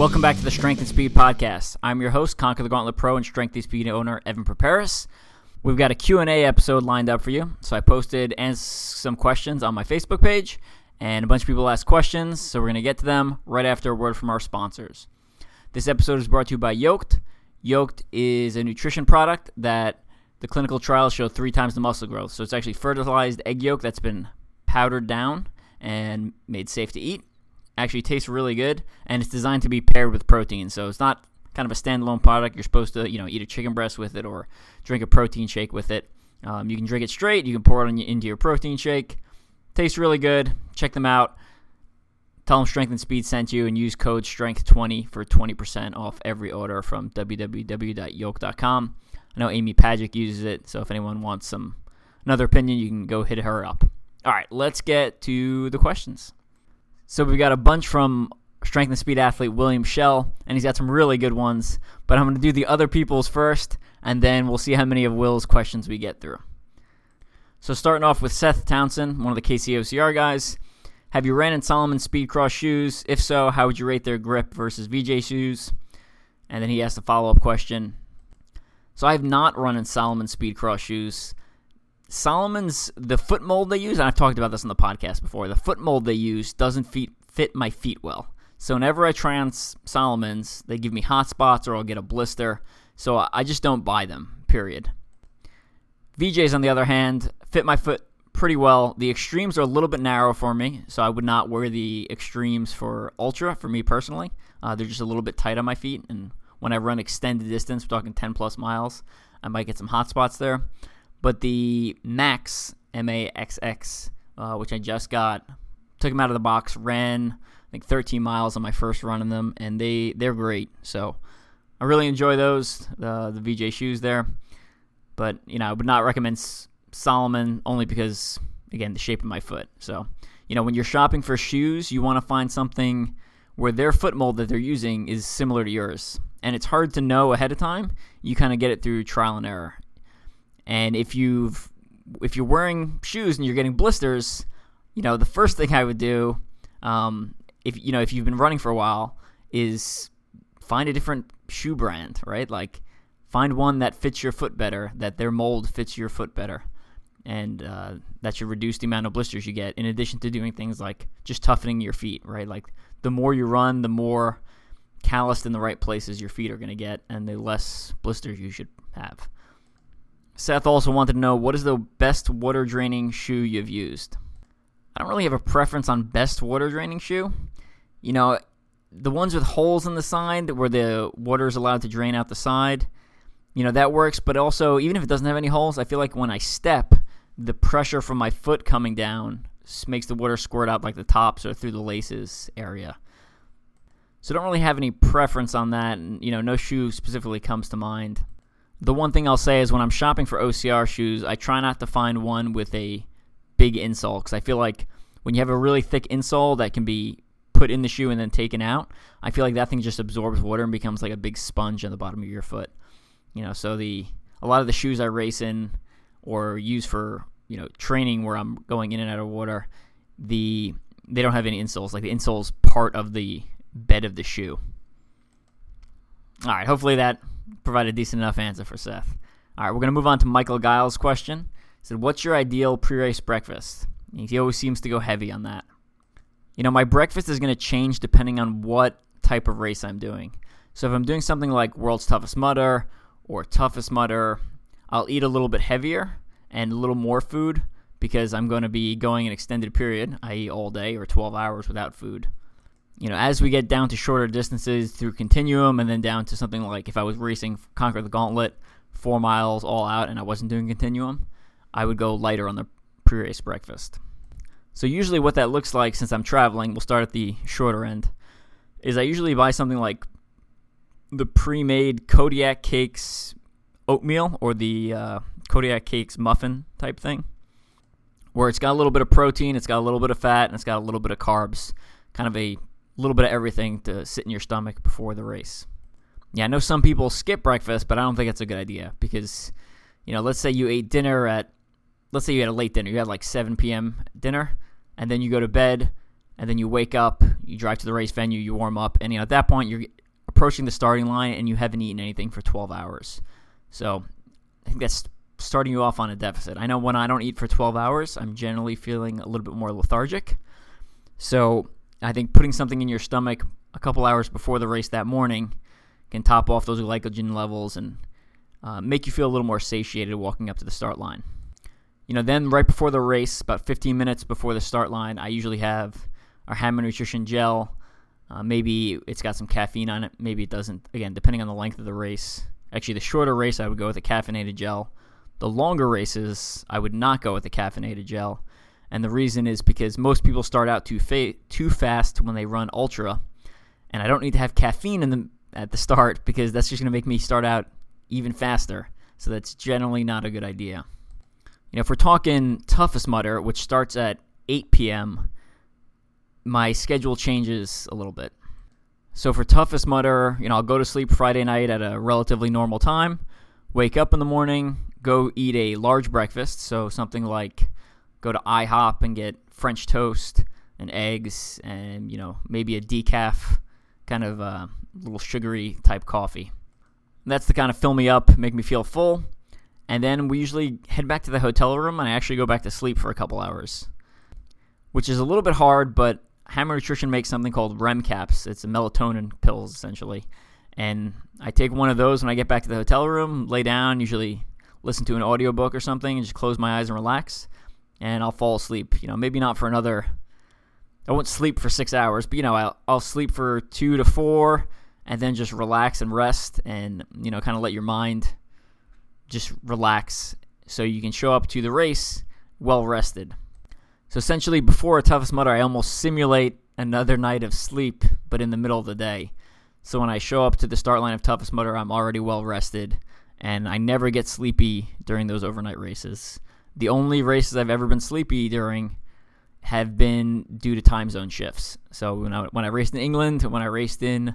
Welcome back to the Strength and Speed Podcast. I'm your host, Conquer the Gauntlet Pro and Strength and Speed owner, Evan Perperis. We've got a Q&A episode lined up for you. So I posted and some questions on my Facebook page, and a bunch of people asked questions, so we're going to get to them right after a word from our sponsors. This episode is brought to you by Yoked. Yoked is a nutrition product that the clinical trials show three times the muscle growth. So it's actually fertilized egg yolk that's been powdered down and made safe to eat. Actually tastes really good, and it's designed to be paired with protein. So it's not kind of a standalone product. You're supposed to, you know, eat a chicken breast with it or drink a protein shake with it. Um, you can drink it straight. You can pour it on, into your protein shake. Tastes really good. Check them out. Tell them Strength and Speed sent you and use code STRENGTH20 for 20% off every order from www.yoke.com. I know Amy Pajcic uses it, so if anyone wants some another opinion, you can go hit her up. All right, let's get to the questions. So we've got a bunch from strength and speed athlete William Shell, and he's got some really good ones. But I'm going to do the other people's first, and then we'll see how many of Will's questions we get through. So starting off with Seth Townsend, one of the KCOCR guys. Have you ran in Salomon Speedcross shoes? If so, how would you rate their grip versus VJ shoes? And then he asked a follow up question. So I have not run in Salomon Speedcross shoes. Salomon's the foot mold they use, and I've talked about this on the podcast before. The foot mold they use doesn't fit fit my feet well. So whenever I try on Salomon's, they give me hot spots or I'll get a blister. So I just don't buy them. Period. VJs, on the other hand, fit my foot pretty well. The extremes are a little bit narrow for me, so I would not wear the extremes for ultra for me personally. Uh, they're just a little bit tight on my feet, and when I run extended distance, we're talking 10 plus miles, I might get some hot spots there. But the Max M A X X, uh, which I just got, took them out of the box, ran I think 13 miles on my first run in them, and they they're great. So I really enjoy those the VJ shoes there. But you know, I would not recommend Salomon only because again the shape of my foot. So you know, when you're shopping for shoes, you want to find something where their foot mold that they're using is similar to yours. And it's hard to know ahead of time. You kind of get it through trial and error. And if you've if you're wearing shoes and you're getting blisters, you know, the first thing I would do um, if you know if you've been running for a while is find a different shoe brand, right? Like find one that fits your foot better, that their mold fits your foot better, and uh, that should reduce the amount of blisters you get. In addition to doing things like just toughening your feet, right? Like the more you run, the more calloused in the right places your feet are going to get, and the less blisters you should have. Seth also wanted to know what is the best water draining shoe you've used. I don't really have a preference on best water draining shoe. You know, the ones with holes in the side where the water is allowed to drain out the side, you know, that works. But also, even if it doesn't have any holes, I feel like when I step, the pressure from my foot coming down makes the water squirt out like the tops or through the laces area. So I don't really have any preference on that. And, you know, no shoe specifically comes to mind. The one thing I'll say is when I'm shopping for OCR shoes, I try not to find one with a big insole because I feel like when you have a really thick insole that can be put in the shoe and then taken out, I feel like that thing just absorbs water and becomes like a big sponge on the bottom of your foot. You know, so the a lot of the shoes I race in or use for you know training where I'm going in and out of water, the they don't have any insoles. Like the insole's part of the bed of the shoe. All right, hopefully that provided a decent enough answer for Seth. All right, we're gonna move on to Michael Giles' question He said, What's your ideal pre race breakfast? He always seems to go heavy on that. You know, my breakfast is going to change depending on what type of race I'm doing. So if I'm doing something like World's Toughest Mudder or Toughest Mudder, I'll eat a little bit heavier and a little more food because I'm going to be going an extended period, i.e., all day or 12 hours without food. You know, as we get down to shorter distances through Continuum and then down to something like if I was racing Conquer the Gauntlet, four miles all out and I wasn't doing Continuum, I would go lighter on the pre race breakfast. So, usually, what that looks like since I'm traveling, we'll start at the shorter end, is I usually buy something like the pre made Kodiak Cakes oatmeal or the uh, Kodiak Cakes muffin type thing, where it's got a little bit of protein, it's got a little bit of fat, and it's got a little bit of carbs. Kind of a little bit of everything to sit in your stomach before the race. Yeah, I know some people skip breakfast, but I don't think that's a good idea because, you know, let's say you ate dinner at let's say you had a late dinner, you had like 7 p.m. dinner, and then you go to bed and then you wake up, you drive to the race venue, you warm up, and you know, at that point you're approaching the starting line and you haven't eaten anything for 12 hours. So I think that's starting you off on a deficit. I know when I don't eat for 12 hours, I'm generally feeling a little bit more lethargic. So I think putting something in your stomach a couple hours before the race that morning can top off those glycogen levels and uh, make you feel a little more satiated walking up to the start line. You know, then right before the race, about 15 minutes before the start line, I usually have our Hammer Nutrition gel. Uh, maybe it's got some caffeine on it. Maybe it doesn't. Again, depending on the length of the race. Actually, the shorter race, I would go with a caffeinated gel. The longer races, I would not go with the caffeinated gel. And the reason is because most people start out too fa- too fast when they run ultra, and I don't need to have caffeine in the at the start because that's just going to make me start out even faster. So that's generally not a good idea. You know, if we're talking toughest mudder, which starts at 8 p.m., my schedule changes a little bit. So for toughest mudder, you know, I'll go to sleep Friday night at a relatively normal time, wake up in the morning, go eat a large breakfast, so something like go to IHOP and get French toast and eggs and, you know, maybe a decaf kind of uh, little sugary type coffee. That's to kind of fill me up, make me feel full. And then we usually head back to the hotel room and I actually go back to sleep for a couple hours, which is a little bit hard, but Hammer Nutrition makes something called REM caps. It's a melatonin pills, essentially. And I take one of those when I get back to the hotel room, lay down, usually listen to an audiobook or something, and just close my eyes and relax. And I'll fall asleep. You know, maybe not for another I won't sleep for six hours, but you know, I'll, I'll sleep for two to four, and then just relax and rest, and you know, kind of let your mind just relax, so you can show up to the race well rested. So essentially, before a toughest mudder, I almost simulate another night of sleep, but in the middle of the day. So when I show up to the start line of toughest mudder, I'm already well rested, and I never get sleepy during those overnight races. The only races I've ever been sleepy during have been due to time zone shifts. So when I when I raced in England, when I raced in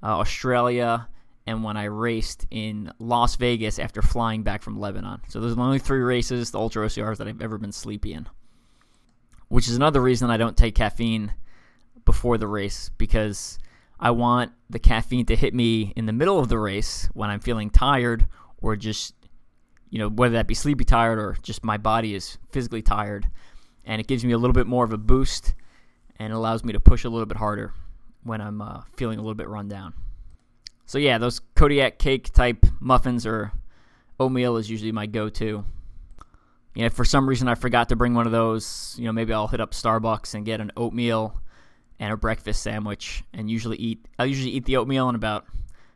uh, Australia, and when I raced in Las Vegas after flying back from Lebanon. So those are the only three races, the Ultra OCRs, that I've ever been sleepy in. Which is another reason I don't take caffeine before the race because I want the caffeine to hit me in the middle of the race when I'm feeling tired or just, you know, whether that be sleepy tired or just my body is physically tired and it gives me a little bit more of a boost and allows me to push a little bit harder when I'm uh, feeling a little bit run down. So yeah, those Kodiak cake type muffins or oatmeal is usually my go-to. You know, if for some reason I forgot to bring one of those, you know, maybe I'll hit up Starbucks and get an oatmeal and a breakfast sandwich, and usually eat. I'll usually eat the oatmeal and about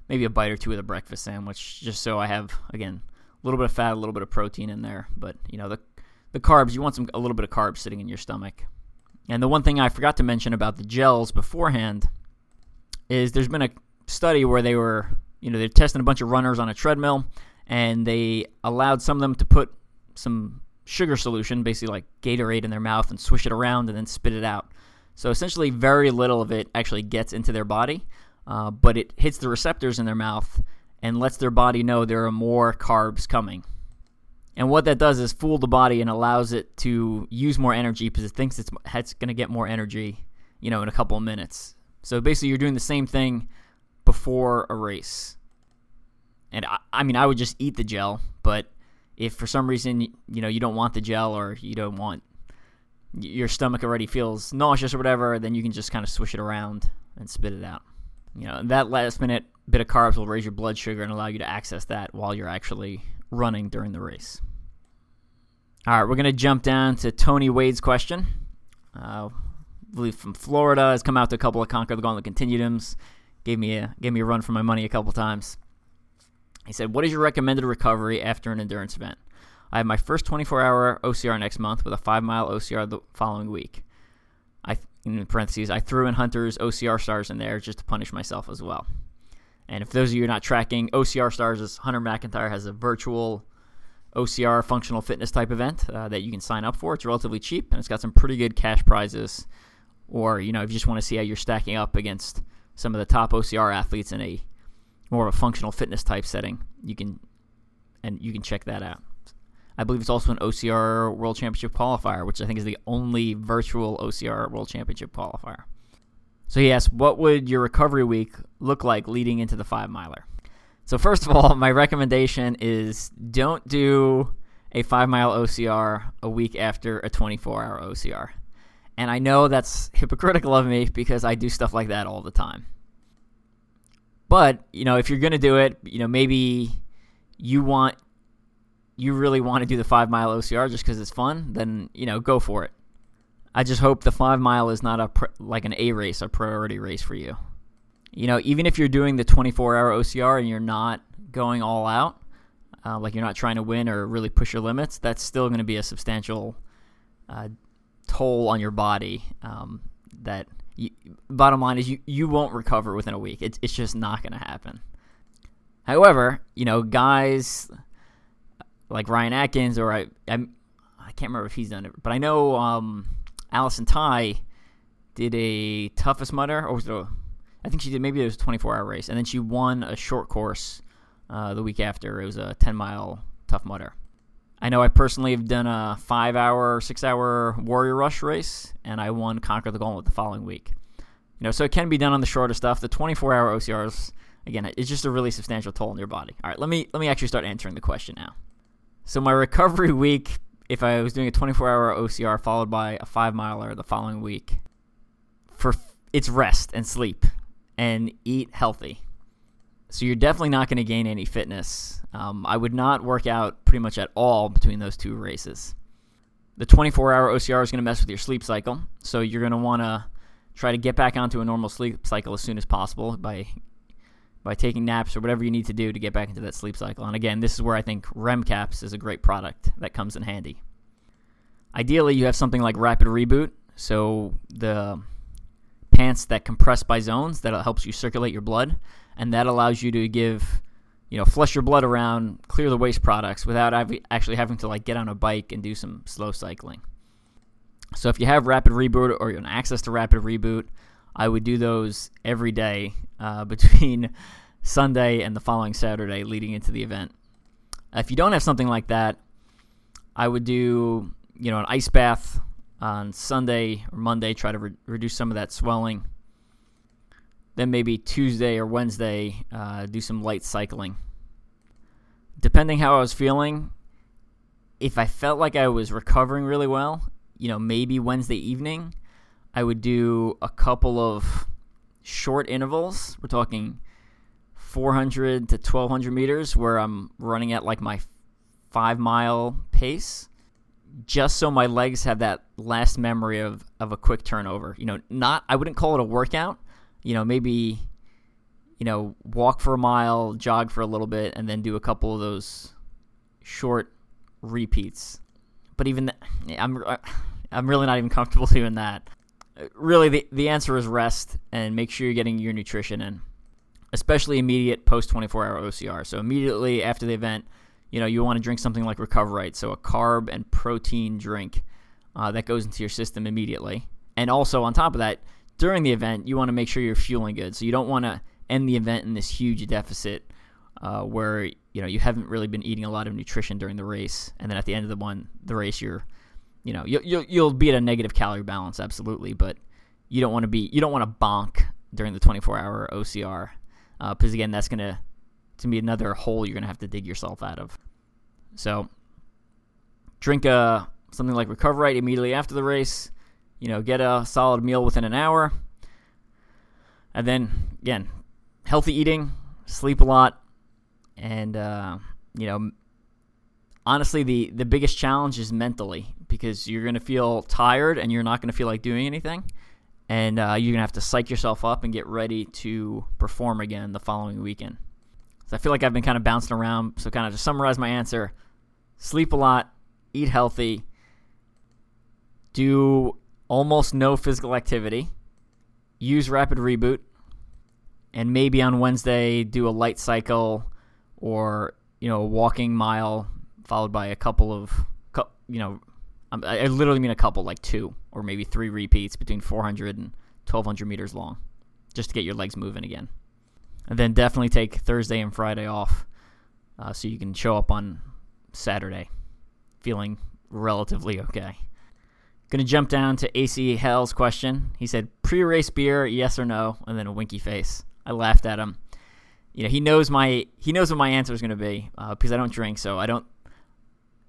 maybe a bite or two of the breakfast sandwich, just so I have again a little bit of fat, a little bit of protein in there. But you know, the the carbs, you want some a little bit of carbs sitting in your stomach. And the one thing I forgot to mention about the gels beforehand is there's been a study where they were, you know, they're testing a bunch of runners on a treadmill and they allowed some of them to put some sugar solution, basically like Gatorade in their mouth and swish it around and then spit it out. So essentially, very little of it actually gets into their body, uh, but it hits the receptors in their mouth and lets their body know there are more carbs coming. And what that does is fool the body and allows it to use more energy because it thinks it's, it's going to get more energy, you know, in a couple of minutes. So basically, you're doing the same thing before a race. And I, I mean, I would just eat the gel, but if for some reason you know you don't want the gel or you don't want your stomach already feels nauseous or whatever, then you can just kind of swish it around and spit it out. You know, that last minute bit of carbs will raise your blood sugar and allow you to access that while you're actually running during the race. All right, we're going to jump down to Tony Wade's question. Uh, I believe from Florida has come out to a couple of Conquer the Gauntlet Continuums. Gave me a gave me a run for my money a couple times. He said, "What is your recommended recovery after an endurance event? I have my first 24-hour OCR next month with a five-mile OCR the following week. I in parentheses I threw in Hunter's OCR stars in there just to punish myself as well." And if those of you are not tracking, OCR Stars is Hunter McIntyre has a virtual OCR functional fitness type event uh, that you can sign up for. It's relatively cheap and it's got some pretty good cash prizes. Or, you know, if you just want to see how you're stacking up against some of the top OCR athletes in a more of a functional fitness type setting, you can and you can check that out. I believe it's also an OCR World Championship qualifier, which I think is the only virtual OCR World Championship qualifier. So he asked, what would your recovery week look like leading into the five miler? So first of all, my recommendation is don't do a five mile OCR a week after a 24 hour OCR. And I know that's hypocritical of me because I do stuff like that all the time. But, you know, if you're going to do it, you know, maybe you want, you really want to do the five mile OCR just because it's fun, then, you know, go for it. I just hope the five mile is not a like an A race, a priority race for you. You know, even if you're doing the 24 hour OCR and you're not going all out, uh, like you're not trying to win or really push your limits, that's still going to be a substantial uh, toll on your body. Um, that you, bottom line is you, you won't recover within a week. It's it's just not going to happen. However, you know, guys like Ryan Atkins or I, I I can't remember if he's done it, but I know um, Allison Tai did a toughest Mudder, or was it a, I think she did maybe it was a 24 hour race, and then she won a short course uh, the week after. It was a 10 mile Tough Mudder. I know I personally have done a five hour, six hour Warrior Rush race, and I won Conquer the Gauntlet the following week. You know, so it can be done on the shorter stuff. The 24 hour OCRs, again, it's just a really substantial toll on your body. All right, let me let me actually start answering the question now. So my recovery week if I was doing a 24 hour OCR followed by a five miler the following week, for it's rest and sleep and eat healthy. So you're definitely not going to gain any fitness. Um, I would not work out pretty much at all between those two races. The 24 hour OCR is going to mess with your sleep cycle. So you're going to want to try to get back onto a normal sleep cycle as soon as possible by by taking naps or whatever you need to do to get back into that sleep cycle. And again, this is where I think REM caps is a great product that comes in handy. Ideally, you have something like Rapid Reboot, so the pants that compress by zones that helps you circulate your blood, and that allows you to give, you know, flush your blood around, clear the waste products without actually having to like get on a bike and do some slow cycling. So if you have Rapid Reboot or you have access to Rapid Reboot, I would do those every day uh, between Sunday and the following Saturday leading into the event. If you don't have something like that, I would do you know an ice bath on Sunday or Monday, try to re- reduce some of that swelling. Then maybe Tuesday or Wednesday, uh, do some light cycling. Depending how I was feeling, if I felt like I was recovering really well, you know, maybe Wednesday evening, I would do a couple of short intervals. We're talking 400 to 1200 meters where I'm running at like my five mile pace just so my legs have that last memory of, of a quick turnover. You know, not, I wouldn't call it a workout. You know, maybe, you know, walk for a mile, jog for a little bit, and then do a couple of those short repeats. But even, th- I'm, I'm really not even comfortable doing that really the, the answer is rest and make sure you're getting your nutrition in, especially immediate post 24 hour OCR. So immediately after the event, you know you want to drink something like Recoverite, so a carb and protein drink uh, that goes into your system immediately. And also on top of that, during the event, you want to make sure you're fueling good. So you don't want to end the event in this huge deficit uh, where you know you haven't really been eating a lot of nutrition during the race, and then at the end of the one the race you're you know, you'll, you'll, you'll be at a negative calorie balance, absolutely, but you don't want to be, you don't want to bonk during the 24 hour OCR, because uh, again, that's going to, to be another hole you're going to have to dig yourself out of. So, drink a, uh, something like Recoverite immediately after the race, you know, get a solid meal within an hour, and then, again, healthy eating, sleep a lot, and, uh, you know, honestly, the, the biggest challenge is mentally because you're going to feel tired and you're not going to feel like doing anything. And uh, you're going to have to psych yourself up and get ready to perform again the following weekend. So I feel like I've been kind of bouncing around. So, kind of to summarize my answer sleep a lot, eat healthy, do almost no physical activity, use rapid reboot, and maybe on Wednesday do a light cycle or, you know, a walking mile followed by a couple of, you know, I literally mean a couple, like two or maybe three repeats between 400 and 1200 meters long, just to get your legs moving again. And then definitely take Thursday and Friday off uh, so you can show up on Saturday feeling relatively okay. Gonna jump down to AC Hell's question. He said, "Pre-race beer, yes or no?" And then a winky face. I laughed at him. You know, he knows my he knows what my answer is gonna be uh, because I don't drink, so I don't.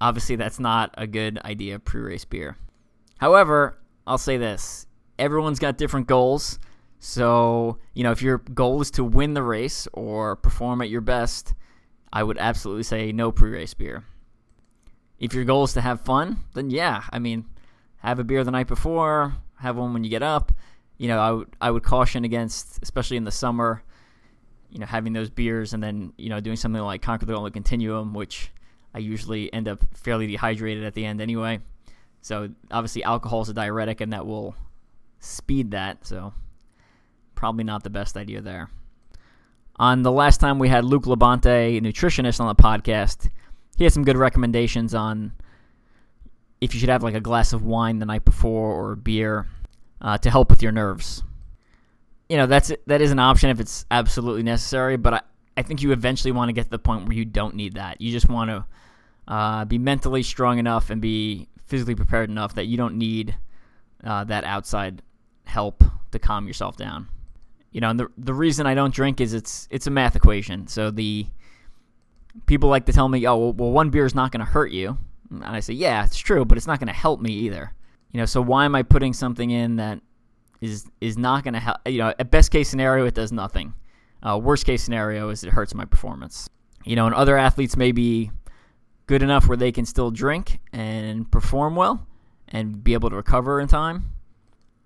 Obviously, that's not a good idea. Pre-race beer. However, I'll say this: everyone's got different goals. So, you know, if your goal is to win the race or perform at your best, I would absolutely say no pre race beer. If your goal is to have fun, then yeah, I mean, have a beer the night before, have one when you get up. You know, I would I would caution against, especially in the summer, you know, having those beers and then you know doing something like Conquer the Gauntlet Continuum, which I usually end up fairly dehydrated at the end anyway. So obviously, alcohol is a diuretic, and that will speed that. So probably not the best idea there. On the last time we had Luke Labonte, a nutritionist, on the podcast, he had some good recommendations on if you should have like a glass of wine the night before or beer uh, to help with your nerves. You know, that's that is an option if it's absolutely necessary, but I, I think you eventually want to get to the point where you don't need that. You just want to uh, be mentally strong enough and be physically prepared enough that you don't need uh, that outside help to calm yourself down. You know, and the the reason I don't drink is it's it's a math equation. So the people like to tell me, "Oh, well, one beer is not going to hurt you," and I say, "Yeah, it's true, but it's not going to help me either." You know, so why am I putting something in that is is not going to help? You know, at best case scenario, it does nothing. Uh, worst case scenario is it hurts my performance. You know, and other athletes may be good enough where they can still drink and perform well and be able to recover in time.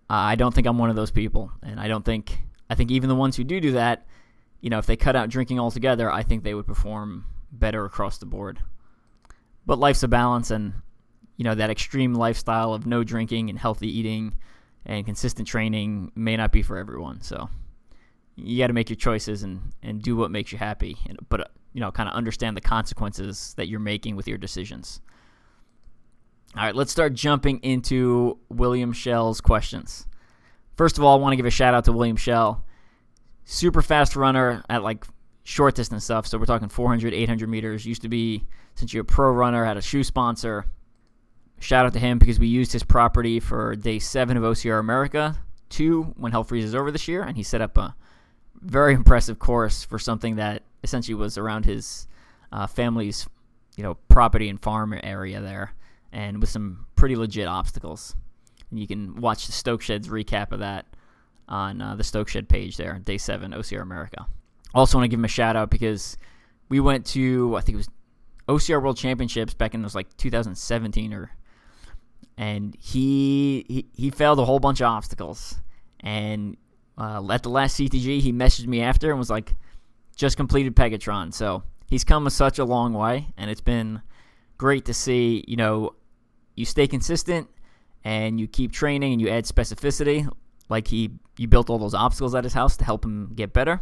Uh, I don't think I'm one of those people, and I don't think I think even the ones who do do that, you know, if they cut out drinking altogether, I think they would perform better across the board. But life's a balance, and you know that extreme lifestyle of no drinking and healthy eating and consistent training may not be for everyone. So you got to make your choices and and do what makes you happy, but you know, kind of understand the consequences that you're making with your decisions. All right, let's start jumping into William Shell's questions. First of all, I want to give a shout out to William Shell. Super fast runner at like short distance stuff. So we're talking 400, 800 meters. Used to be, since you're a pro runner, had a shoe sponsor. Shout out to him because we used his property for day seven of OCR America 2 when Hell freezes over this year. And he set up a very impressive course for something that essentially was around his uh, family's you know property and farm area there and with some pretty legit obstacles and you can watch the Stoke Sheds recap of that on uh, the Stoke Shed page there, day seven, OCR America. Also, want to give him a shout out because we went to, I think it was OCR World Championships back in was like 2017 or, and he, he, he failed a whole bunch of obstacles. And uh, at the last CTG, he messaged me after and was like, just completed Pegatron. So he's come such a long way, and it's been great to see, you know, you stay consistent and you keep training and you add specificity, like he you built all those obstacles at his house to help him get better,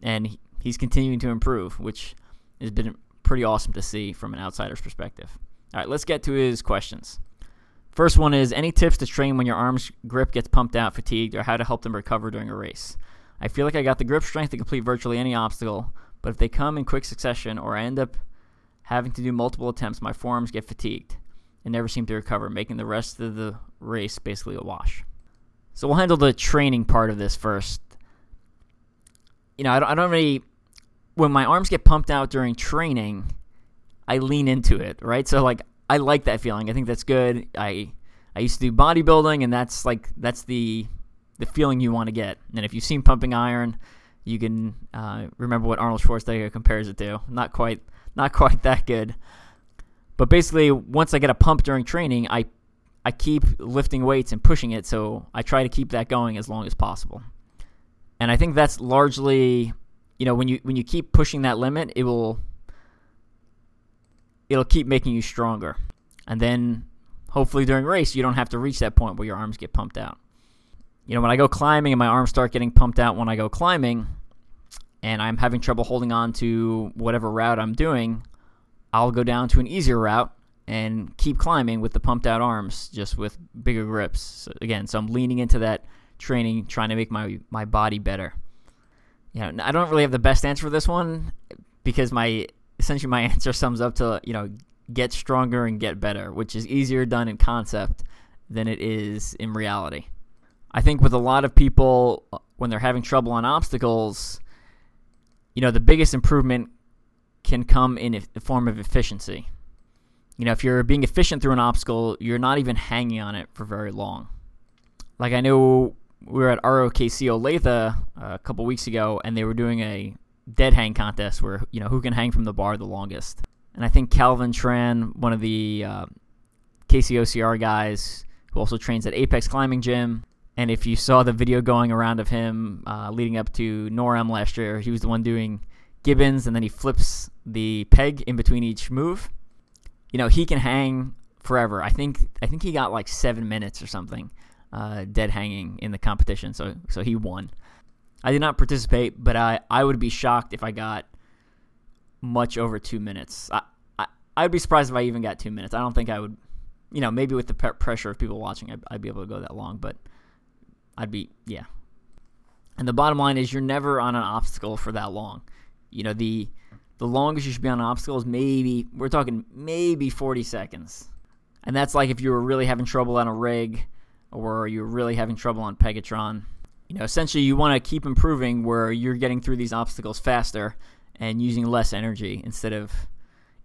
and he's continuing to improve, which has been pretty awesome to see from an outsider's perspective. All right, let's get to his questions. First one is any tips to train when your arm's grip gets pumped out, fatigued, or how to help them recover during a race? I feel like I got the grip strength to complete virtually any obstacle, but if they come in quick succession or I end up having to do multiple attempts, my forearms get fatigued and never seem to recover, making the rest of the race basically a wash. So we'll handle the training part of this first. You know, I don't, I don't really. When my arms get pumped out during training, I lean into it, right? So like, I like that feeling. I think that's good. I I used to do bodybuilding, and that's like that's the the feeling you want to get. And if you've seen Pumping Iron, you can uh, remember what Arnold Schwarzenegger compares it to. Not quite, not quite that good. But basically, once I get a pump during training, I I keep lifting weights and pushing it, so I try to keep that going as long as possible. And I think that's largely, you know, when you when you keep pushing that limit, it will it'll keep making you stronger. And then hopefully during race, you don't have to reach that point where your arms get pumped out. You know, when I go climbing and my arms start getting pumped out when I go climbing, and I'm having trouble holding on to whatever route I'm doing, I'll go down to an easier route and keep climbing with the pumped out arms, just with bigger grips. So again, so I'm leaning into that training, trying to make my my body better. You know, I don't really have the best answer for this one because my essentially my answer sums up to you know get stronger and get better, which is easier done in concept than it is in reality. I think with a lot of people, when they're having trouble on obstacles, you know, the biggest improvement can come in the form of efficiency. You know, if you're being efficient through an obstacle, you're not even hanging on it for very long. Like I know we were at ROKC Olathe uh, a couple weeks ago, and they were doing a dead hang contest where you know who can hang from the bar the longest. And I think Calvin Tran, one of the uh, KCOCR guys, who also trains at Apex Climbing Gym, and if you saw the video going around of him uh, leading up to NORAM last year, he was the one doing Gibbons, and then he flips the peg in between each move. You know, he can hang forever. I think I think he got like seven minutes or something, uh, dead hanging in the competition. So so he won. I did not participate, but I, I would be shocked if I got much over two minutes. I, I I'd be surprised if I even got two minutes. I don't think I would. You know, maybe with the pressure of people watching, I'd, I'd be able to go that long, but I'd be yeah. And the bottom line is, you're never on an obstacle for that long. You know, the the longest you should be on an obstacle is maybe we're talking maybe 40 seconds, and that's like if you were really having trouble on a rig, or you're really having trouble on Pegatron. You know, essentially, you want to keep improving where you're getting through these obstacles faster and using less energy instead of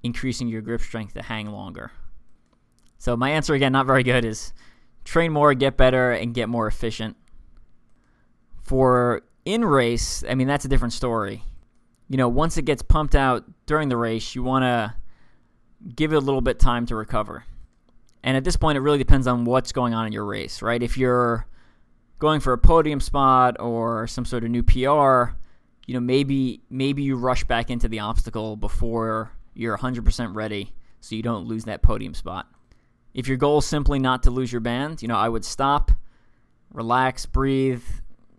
increasing your grip strength to hang longer. So my answer again, not very good, is train more, get better, and get more efficient. For in race, I mean, that's a different story. You know, once it gets pumped out during the race, you want to give it a little bit time to recover. And at this point, it really depends on what's going on in your race, right? If you're going for a podium spot or some sort of new PR, you know, maybe maybe you rush back into the obstacle before you're 100% ready so you don't lose that podium spot. If your goal is simply not to lose your band, you know, I would stop, relax, breathe,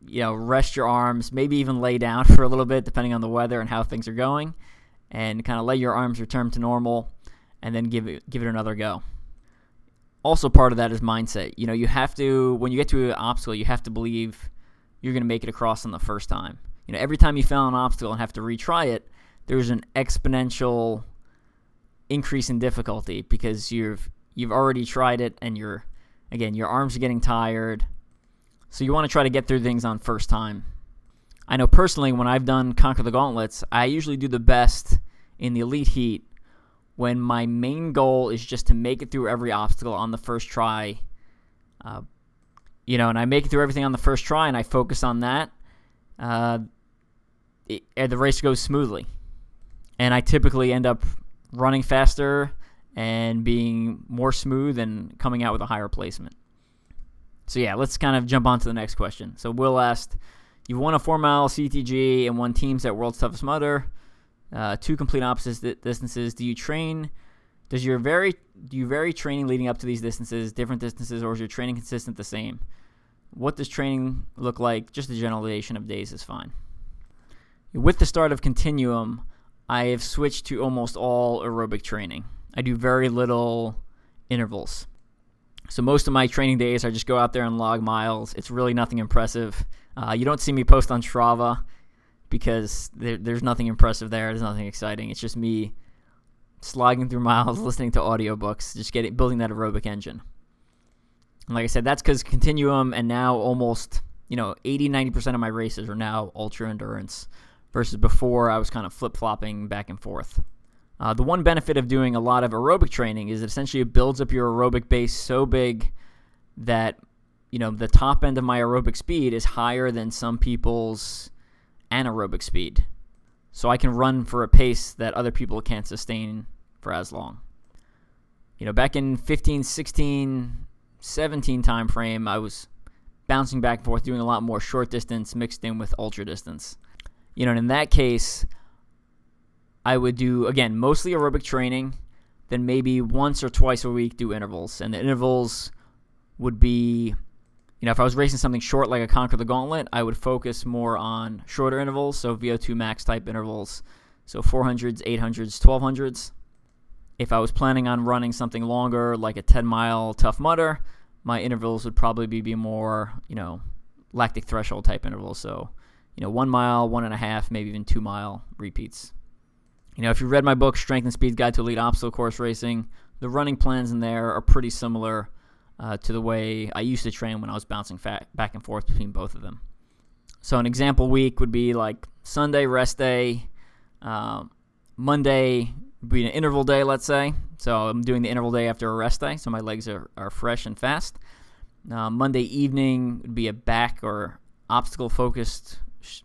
you know, rest your arms, maybe even lay down for a little bit, depending on the weather and how things are going, and kind of let your arms return to normal, and then give it give it another go. Also, part of that is mindset. You know, you have to when you get to an obstacle, you have to believe you're going to make it across on the first time. You know, every time you fail an obstacle and have to retry it, there's an exponential increase in difficulty because you've you've already tried it and you're again your arms are getting tired so you want to try to get through things on first time i know personally when i've done conquer the gauntlets i usually do the best in the elite heat when my main goal is just to make it through every obstacle on the first try uh, you know and i make it through everything on the first try and i focus on that uh, it, the race goes smoothly and i typically end up running faster and being more smooth and coming out with a higher placement. So yeah, let's kind of jump on to the next question. So Will asked, "You've won a four mile CTG and won teams at World's Toughest Mudder, uh, two complete opposite distances. Do you train? Does your very do you vary training leading up to these distances, different distances, or is your training consistent the same? What does training look like? Just a generalization of days is fine. With the start of Continuum, I have switched to almost all aerobic training. I do very little intervals. So most of my training days, I just go out there and log miles. It's really nothing impressive. Uh, you don't see me post on Strava because there, there's nothing impressive there. There's nothing exciting. It's just me slogging through miles, listening to audiobooks, just getting building that aerobic engine. And like I said, that's because Continuum and now almost you know 80 90% of my races are now ultra endurance versus before I was kind of flip flopping back and forth. Uh, the one benefit of doing a lot of aerobic training is that essentially it builds up your aerobic base so big that you know the top end of my aerobic speed is higher than some people's anaerobic speed. So I can run for a pace that other people can't sustain for as long. You know, back in 15, 16, 17 time frame, I was bouncing back and forth doing a lot more short distance mixed in with ultra distance. You know, and in that case, I would do again mostly aerobic training, then maybe once or twice a week do intervals, and the intervals would be, you know, if I was racing something short like a Conquer the Gauntlet, I would focus more on shorter intervals, so VO2 max type intervals, so 400s, 800s, 1200s. If I was planning on running something longer, like a 10 mile Tough Mudder, my intervals would probably be, be more, you know, lactic threshold type intervals. So, you know, one mile, one and a half, maybe even two mile repeats. You know, if you read my book, Strength and Speed Guide to Elite Obstacle Course Racing, the running plans in there are pretty similar uh, to the way I used to train when I was bouncing back and forth between both of them. So, an example week would be like Sunday, rest day, uh, Monday be an interval day, let's say. So, I'm doing the interval day after a rest day, so my legs are, are fresh and fast. Uh, Monday evening would be a back or obstacle focused sh-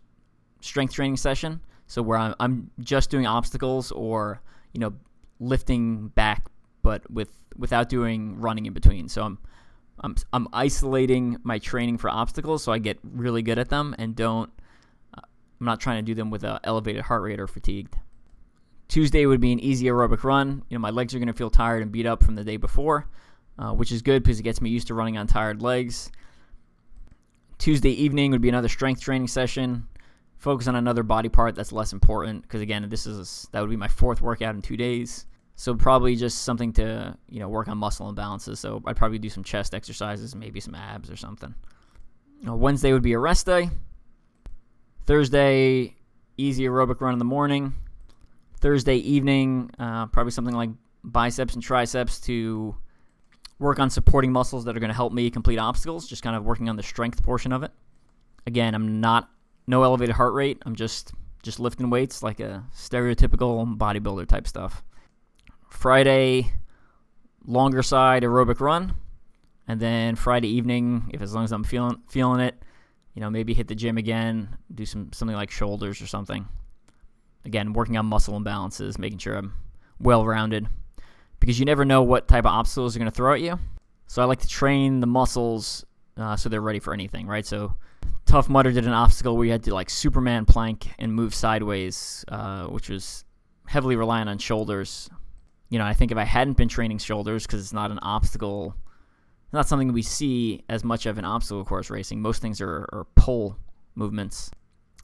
strength training session. So where I'm, I'm just doing obstacles or you know lifting back, but with without doing running in between. So I'm I'm I'm isolating my training for obstacles so I get really good at them and don't. Uh, I'm not trying to do them with an elevated heart rate or fatigued. Tuesday would be an easy aerobic run. You know my legs are going to feel tired and beat up from the day before, uh, which is good because it gets me used to running on tired legs. Tuesday evening would be another strength training session focus on another body part that's less important because again this is that would be my fourth workout in two days. So probably just something to you know work on muscle imbalances. So i'd probably do some chest exercises maybe some abs or something. Uh, wednesday would be a rest day. Thursday easy aerobic run in the morning. Thursday evening uh, probably something like biceps and triceps to work on supporting muscles that are going to help me complete obstacles just kind of working on the strength portion of it. Again i'm not no elevated heart rate. I'm just just lifting weights like a stereotypical bodybuilder type stuff. Friday, longer side aerobic run, and then Friday evening, if as long as I'm feeling feeling it, you know, maybe hit the gym again, do some something like shoulders or something. Again, working on muscle imbalances, making sure I'm well rounded, because you never know what type of obstacles are going to throw at you. So I like to train the muscles uh, so they're ready for anything, right? So Tough Mudder did an obstacle where you had to like Superman plank and move sideways, uh, which was heavily reliant on shoulders. You know, I think if I hadn't been training shoulders because it's not an obstacle, not something we see as much of in obstacle course racing. Most things are, are pull movements.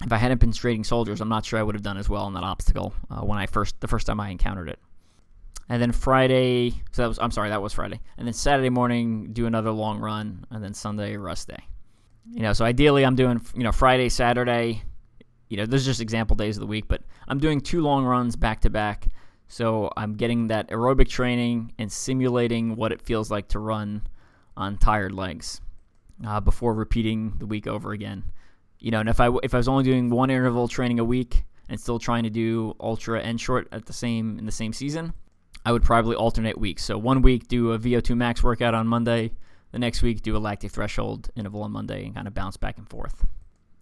If I hadn't been training shoulders, I'm not sure I would have done as well in that obstacle uh, when I first the first time I encountered it. And then Friday, so that was I'm sorry, that was Friday. And then Saturday morning, do another long run, and then Sunday rest day. You know, so ideally I'm doing, you know, Friday, Saturday, you know, those are just example days of the week, but I'm doing two long runs back to back. So I'm getting that aerobic training and simulating what it feels like to run on tired legs uh, before repeating the week over again. You know, and if I if I was only doing one interval training a week and still trying to do ultra and short at the same in the same season, I would probably alternate weeks. So one week do a VO2 max workout on Monday, the next week, do a lactate threshold interval on Monday and kind of bounce back and forth.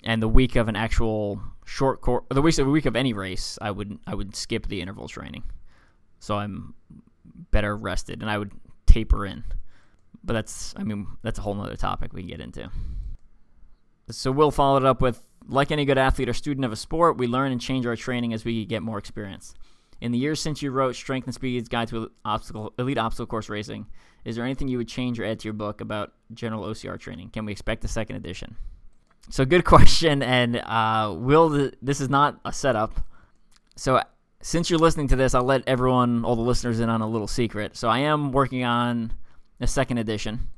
And the week of an actual short course, the week of a week of any race, I would I would skip the interval training, so I'm better rested, and I would taper in. But that's I mean that's a whole nother topic we can get into. So we'll followed it up with like any good athlete or student of a sport, we learn and change our training as we get more experience. In the years since you wrote Strength and Speed's Guide to Obstacle, Elite Obstacle Course Racing, is there anything you would change or add to your book about general OCR training? Can we expect a second edition? So, good question. And uh, will this is not a setup. So, since you're listening to this, I'll let everyone, all the listeners, in on a little secret. So, I am working on a second edition.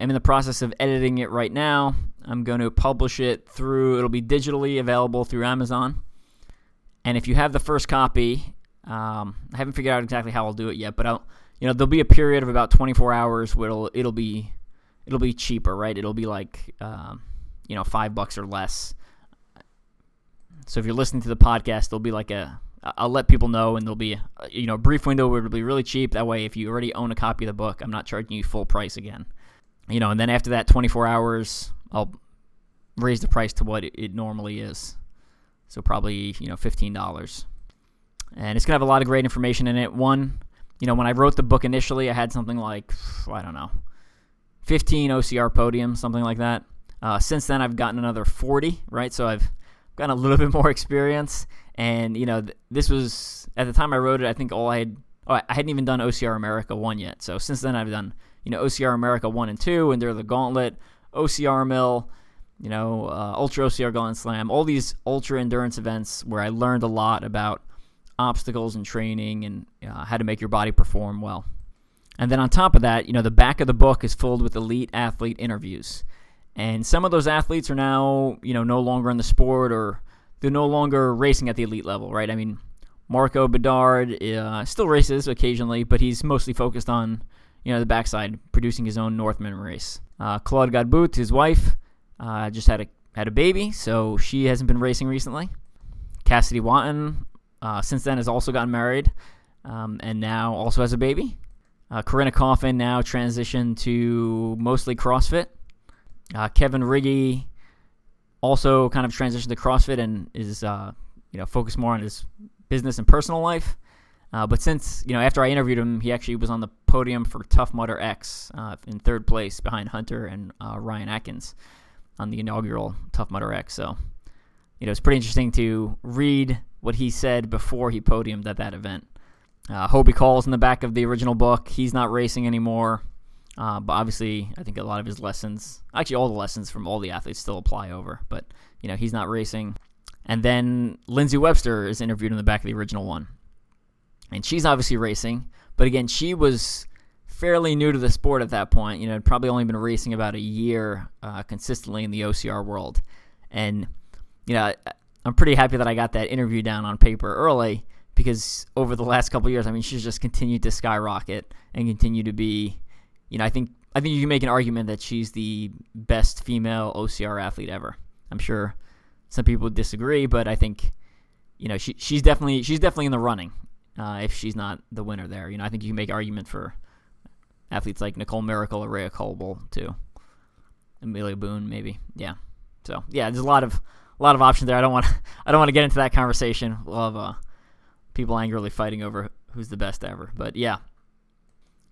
I'm in the process of editing it right now. I'm going to publish it through, it'll be digitally available through Amazon. And if you have the first copy, um, I haven't figured out exactly how I'll do it yet, but I'll, you know, there'll be a period of about 24 hours where it'll it'll be it'll be cheaper, right? It'll be like um, you know five bucks or less. So if you're listening to the podcast, there'll be like a I'll let people know, and there'll be a, you know a brief window where it'll be really cheap. That way, if you already own a copy of the book, I'm not charging you full price again. You know, and then after that 24 hours, I'll raise the price to what it, it normally is. So probably, you know, $15. And it's going to have a lot of great information in it. One, you know, when I wrote the book initially, I had something like, I don't know, 15 OCR podiums, something like that. Uh, since then, I've gotten another 40, right? So I've gotten a little bit more experience. And, you know, th- this was, at the time I wrote it, I think all I had, oh, I hadn't even done OCR America 1 yet. So since then, I've done, you know, OCR America 1 and 2, and they're the gauntlet, OCR Mill, you know, uh, Ultra OCR Gauntlet Slam, all these ultra endurance events where I learned a lot about obstacles and training and uh, how to make your body perform well. And then on top of that, you know, the back of the book is filled with elite athlete interviews. And some of those athletes are now, you know, no longer in the sport or they're no longer racing at the elite level, right? I mean, Marco Bedard uh, still races occasionally, but he's mostly focused on you know the backside, producing his own Northman race. Uh, Claude Godbout, his wife, uh, just had a had a baby, so she hasn't been racing recently. Cassidy Watton, uh, since then, has also gotten married, um, and now also has a baby. Uh, Corinna Coffin now transitioned to mostly CrossFit. Uh, Kevin Riggy also kind of transitioned to CrossFit and is uh, you know focused more on his business and personal life. Uh, but since you know after I interviewed him, he actually was on the podium for Tough Mudder X uh, in third place behind Hunter and Ryan Atkins on the inaugural Tough Mudder X. So you know it's pretty interesting to read what he said before he podiumed at that event. Uh, Hobie Call's in the back of the original book. He's not racing anymore. Uh, but obviously, I think a lot of his lessons, actually all the lessons from all the athletes still apply over. But, you know, he's not racing. And then Lindsay Webster is interviewed in the back of the original one. And she's obviously racing. But again, she was fairly new to the sport at that point. You know, probably only been racing about a year uh, consistently in the OCR world. And, you know, I'm pretty happy that I got that interview down on paper early because over the last couple years, I mean, she's just continued to skyrocket and continue to be, you know, I think I think you can make an argument that she's the best female OCR athlete ever. I'm sure some people disagree, but I think, you know, she she's definitely she's definitely in the running. Uh, if she's not the winner there, you know, I think you can make argument for athletes like Nicole Mericle or Rea Kolbl too, Amelia Boone maybe, yeah. So yeah, there's a lot of a lot of options there. I don't want I don't want to get into that conversation. Have uh, people angrily fighting over who's the best ever. But yeah,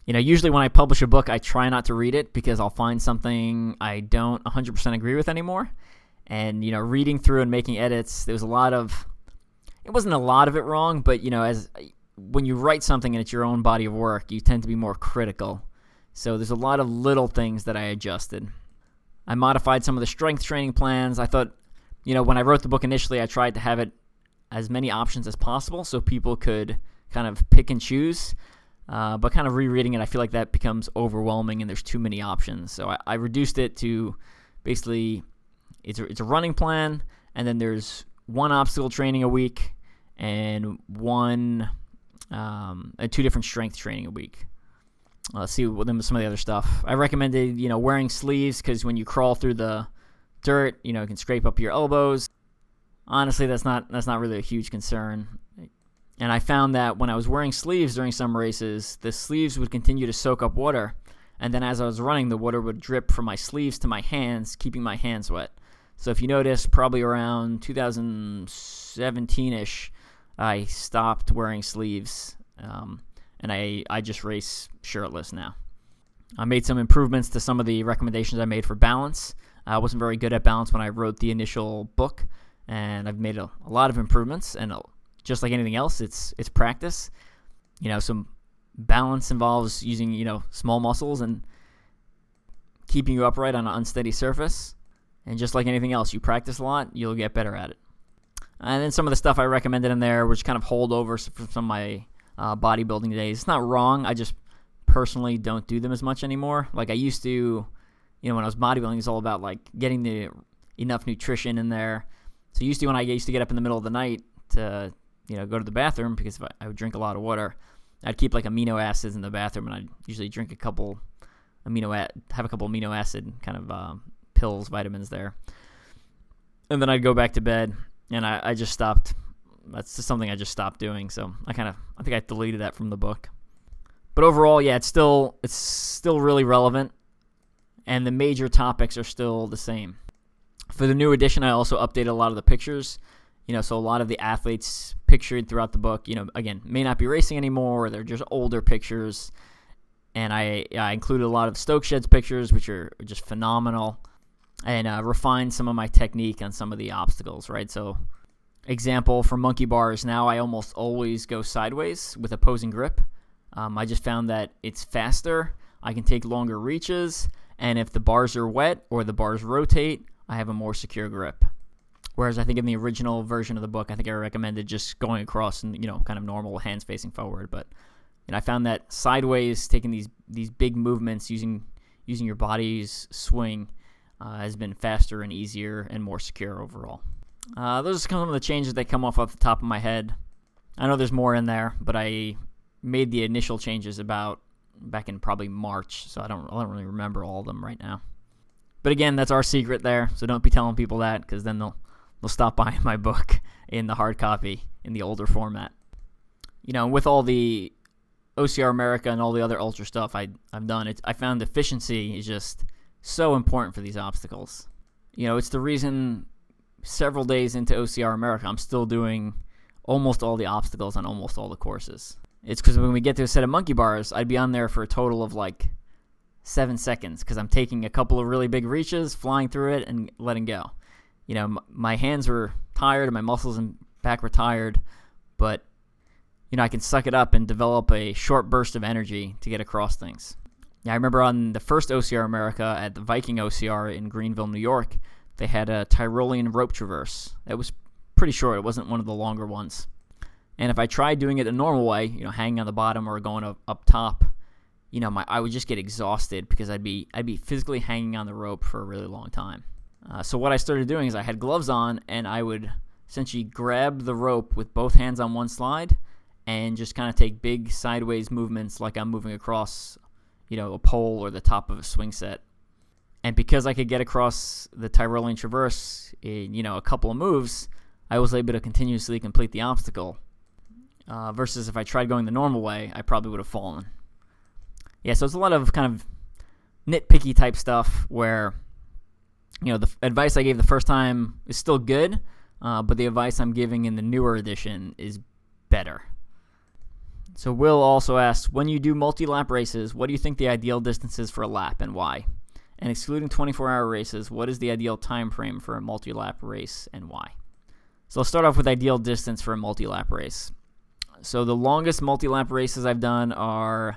you know, usually when I publish a book, I try not to read it because I'll find something I don't 100% agree with anymore. And you know, reading through and making edits, there was a lot of it wasn't a lot of it wrong, but you know, as when you write something and it's your own body of work, you tend to be more critical. So there's a lot of little things that I adjusted. I modified some of the strength training plans. I thought, you know, when I wrote the book initially, I tried to have it as many options as possible so people could kind of pick and choose. Uh, but kind of rereading it, I feel like that becomes overwhelming and there's too many options. So I, I reduced it to basically it's a, it's a running plan, and then there's one obstacle training a week and one um, and two different strength training a week. let's see what some of the other stuff. I recommended you know wearing sleeves because when you crawl through the dirt, you know it can scrape up your elbows honestly, that's not that's not really a huge concern. And I found that when I was wearing sleeves during some races, the sleeves would continue to soak up water, and then as I was running, the water would drip from my sleeves to my hands, keeping my hands wet. So if you notice, probably around 2017ish, I stopped wearing sleeves, um, and I I just race shirtless now. I made some improvements to some of the recommendations I made for balance. I wasn't very good at balance when I wrote the initial book, and I've made a, a lot of improvements. And just like anything else, it's it's practice. You know, some balance involves using you know small muscles and keeping you upright on an unsteady surface. And just like anything else, you practice a lot, you'll get better at it. And then some of the stuff I recommended in there, which kind of holdovers from some of my uh, bodybuilding days. It's not wrong. I just personally don't do them as much anymore. Like I used to, you know, when I was bodybuilding, it's all about like getting the enough nutrition in there so used to when I used to get up in the middle of the night to you know go to the bathroom because I, I would drink a lot of water, I'd keep like amino acids in the bathroom, and I'd usually drink a couple amino have a couple amino acid kind of um, pills, vitamins there, and then I'd go back to bed, and I, I just stopped. That's just something I just stopped doing. So I kind of I think I deleted that from the book. But overall, yeah, it's still it's still really relevant, and the major topics are still the same. For the new edition, I also updated a lot of the pictures. You know, so a lot of the athletes pictured throughout the book, you know, again, may not be racing anymore. They're just older pictures. And I, I included a lot of Stoke Sheds pictures, which are just phenomenal, and uh, refined some of my technique on some of the obstacles, right? So, example for monkey bars, now I almost always go sideways with opposing grip. Um, I just found that it's faster. I can take longer reaches, and if the bars are wet or the bars rotate, I have a more secure grip. Whereas I think in the original version of the book, I think I recommended just going across and you know kind of normal hands facing forward. But and I found that sideways, taking these these big movements using using your body's swing uh, has been faster and easier and more secure overall. Uh, those are some of the changes that come off off the top of my head. I know there's more in there, but I made the initial changes about back in probably March, so I don't I don't really remember all of them right now. But again, that's our secret there, so don't be telling people that because then they'll they'll stop buying my book in the hard copy in the older format. You know, with all the OCR America and all the other ultra stuff I I've done, it's I found efficiency is just so important for these obstacles. You know, it's the reason several days into OCR America, I'm still doing almost all the obstacles on almost all the courses. It's because when we get to a set of monkey bars, I'd be on there for a total of like seven seconds because I'm taking a couple of really big reaches, flying through it, and letting go. You know, m- my hands were tired, and my muscles and back were tired, but you know, I can suck it up and develop a short burst of energy to get across things. Yeah, I remember on the first OCR America at the Viking OCR in Greenville, New York, they had a Tyrolean rope traverse. That was pretty short. It wasn't one of the longer ones. And if I tried doing it the normal way, you know, hanging on the bottom or going up, up top, you know, my I would just get exhausted because I'd be I'd be physically hanging on the rope for a really long time. Uh, so what I started doing is I had gloves on and I would essentially grab the rope with both hands on one slide and just kind of take big sideways movements like I'm moving across, you know, a pole or the top of a swing set. And because I could get across the Tyrolean Traverse in, you know, a couple of moves, I was able to continuously complete the obstacle. Uh, versus if I tried going the normal way, I probably would have fallen. Yeah, so it's a lot of kind of nitpicky type stuff where, you know, the advice I gave the first time is still good, uh, but the advice I'm giving in the newer edition is better. So Will also asks, when you do multi-lap races, what do you think the ideal distance is for a lap and why? And excluding 24-hour races, what is the ideal time frame for a multi-lap race and why? So I'll start off with ideal distance for a multi-lap race. So the longest multi-lap races I've done are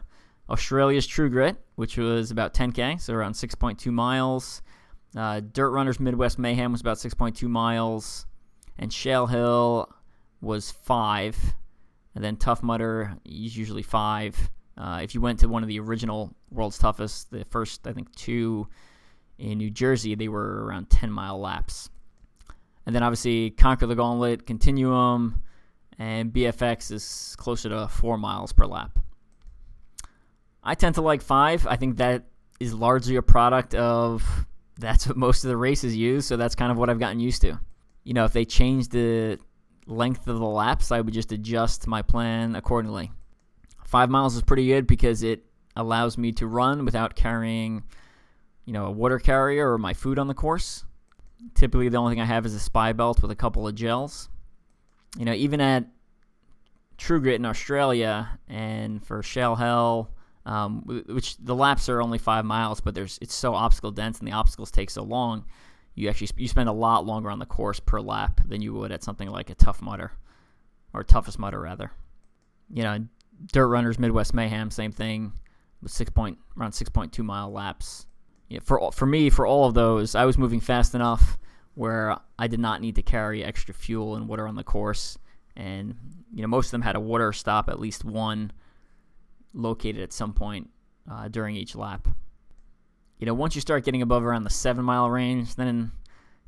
Australia's True Grit, which was about 10k, so around 6.2 miles. Uh, Dirt Runners Midwest Mayhem was about 6.2 miles, and Shale Hill was five and then Tough Mudder is usually five. Uh, if you went to one of the original World's Toughest, the first I think two in New Jersey, they were around 10 mile laps. And then obviously Conquer the Gauntlet, Continuum, and BFX is closer to four miles per lap. I tend to like five. I think that is largely a product of that's what most of the races use, so that's kind of what I've gotten used to. You know, if they change the length of the laps, I would just adjust my plan accordingly. Five miles is pretty good because it allows me to run without carrying, you know, a water carrier or my food on the course. Typically, the only thing I have is a SPIbelt with a couple of gels. You know, even at True Grit in Australia and for Shale Hill, um, which the laps are only five miles, but there's it's so obstacle dense and the obstacles take so long you actually you spend a lot longer on the course per lap than you would at something like a tough mudder or toughest mudder rather. You know, dirt runners Midwest Mayhem, same thing with six point around six point two mile laps. Yeah, for for me, for all of those, I was moving fast enough where I did not need to carry extra fuel and water on the course, and you know most of them had a water stop at least one located at some point uh, during each lap you know, once you start getting above around the seven mile range, then,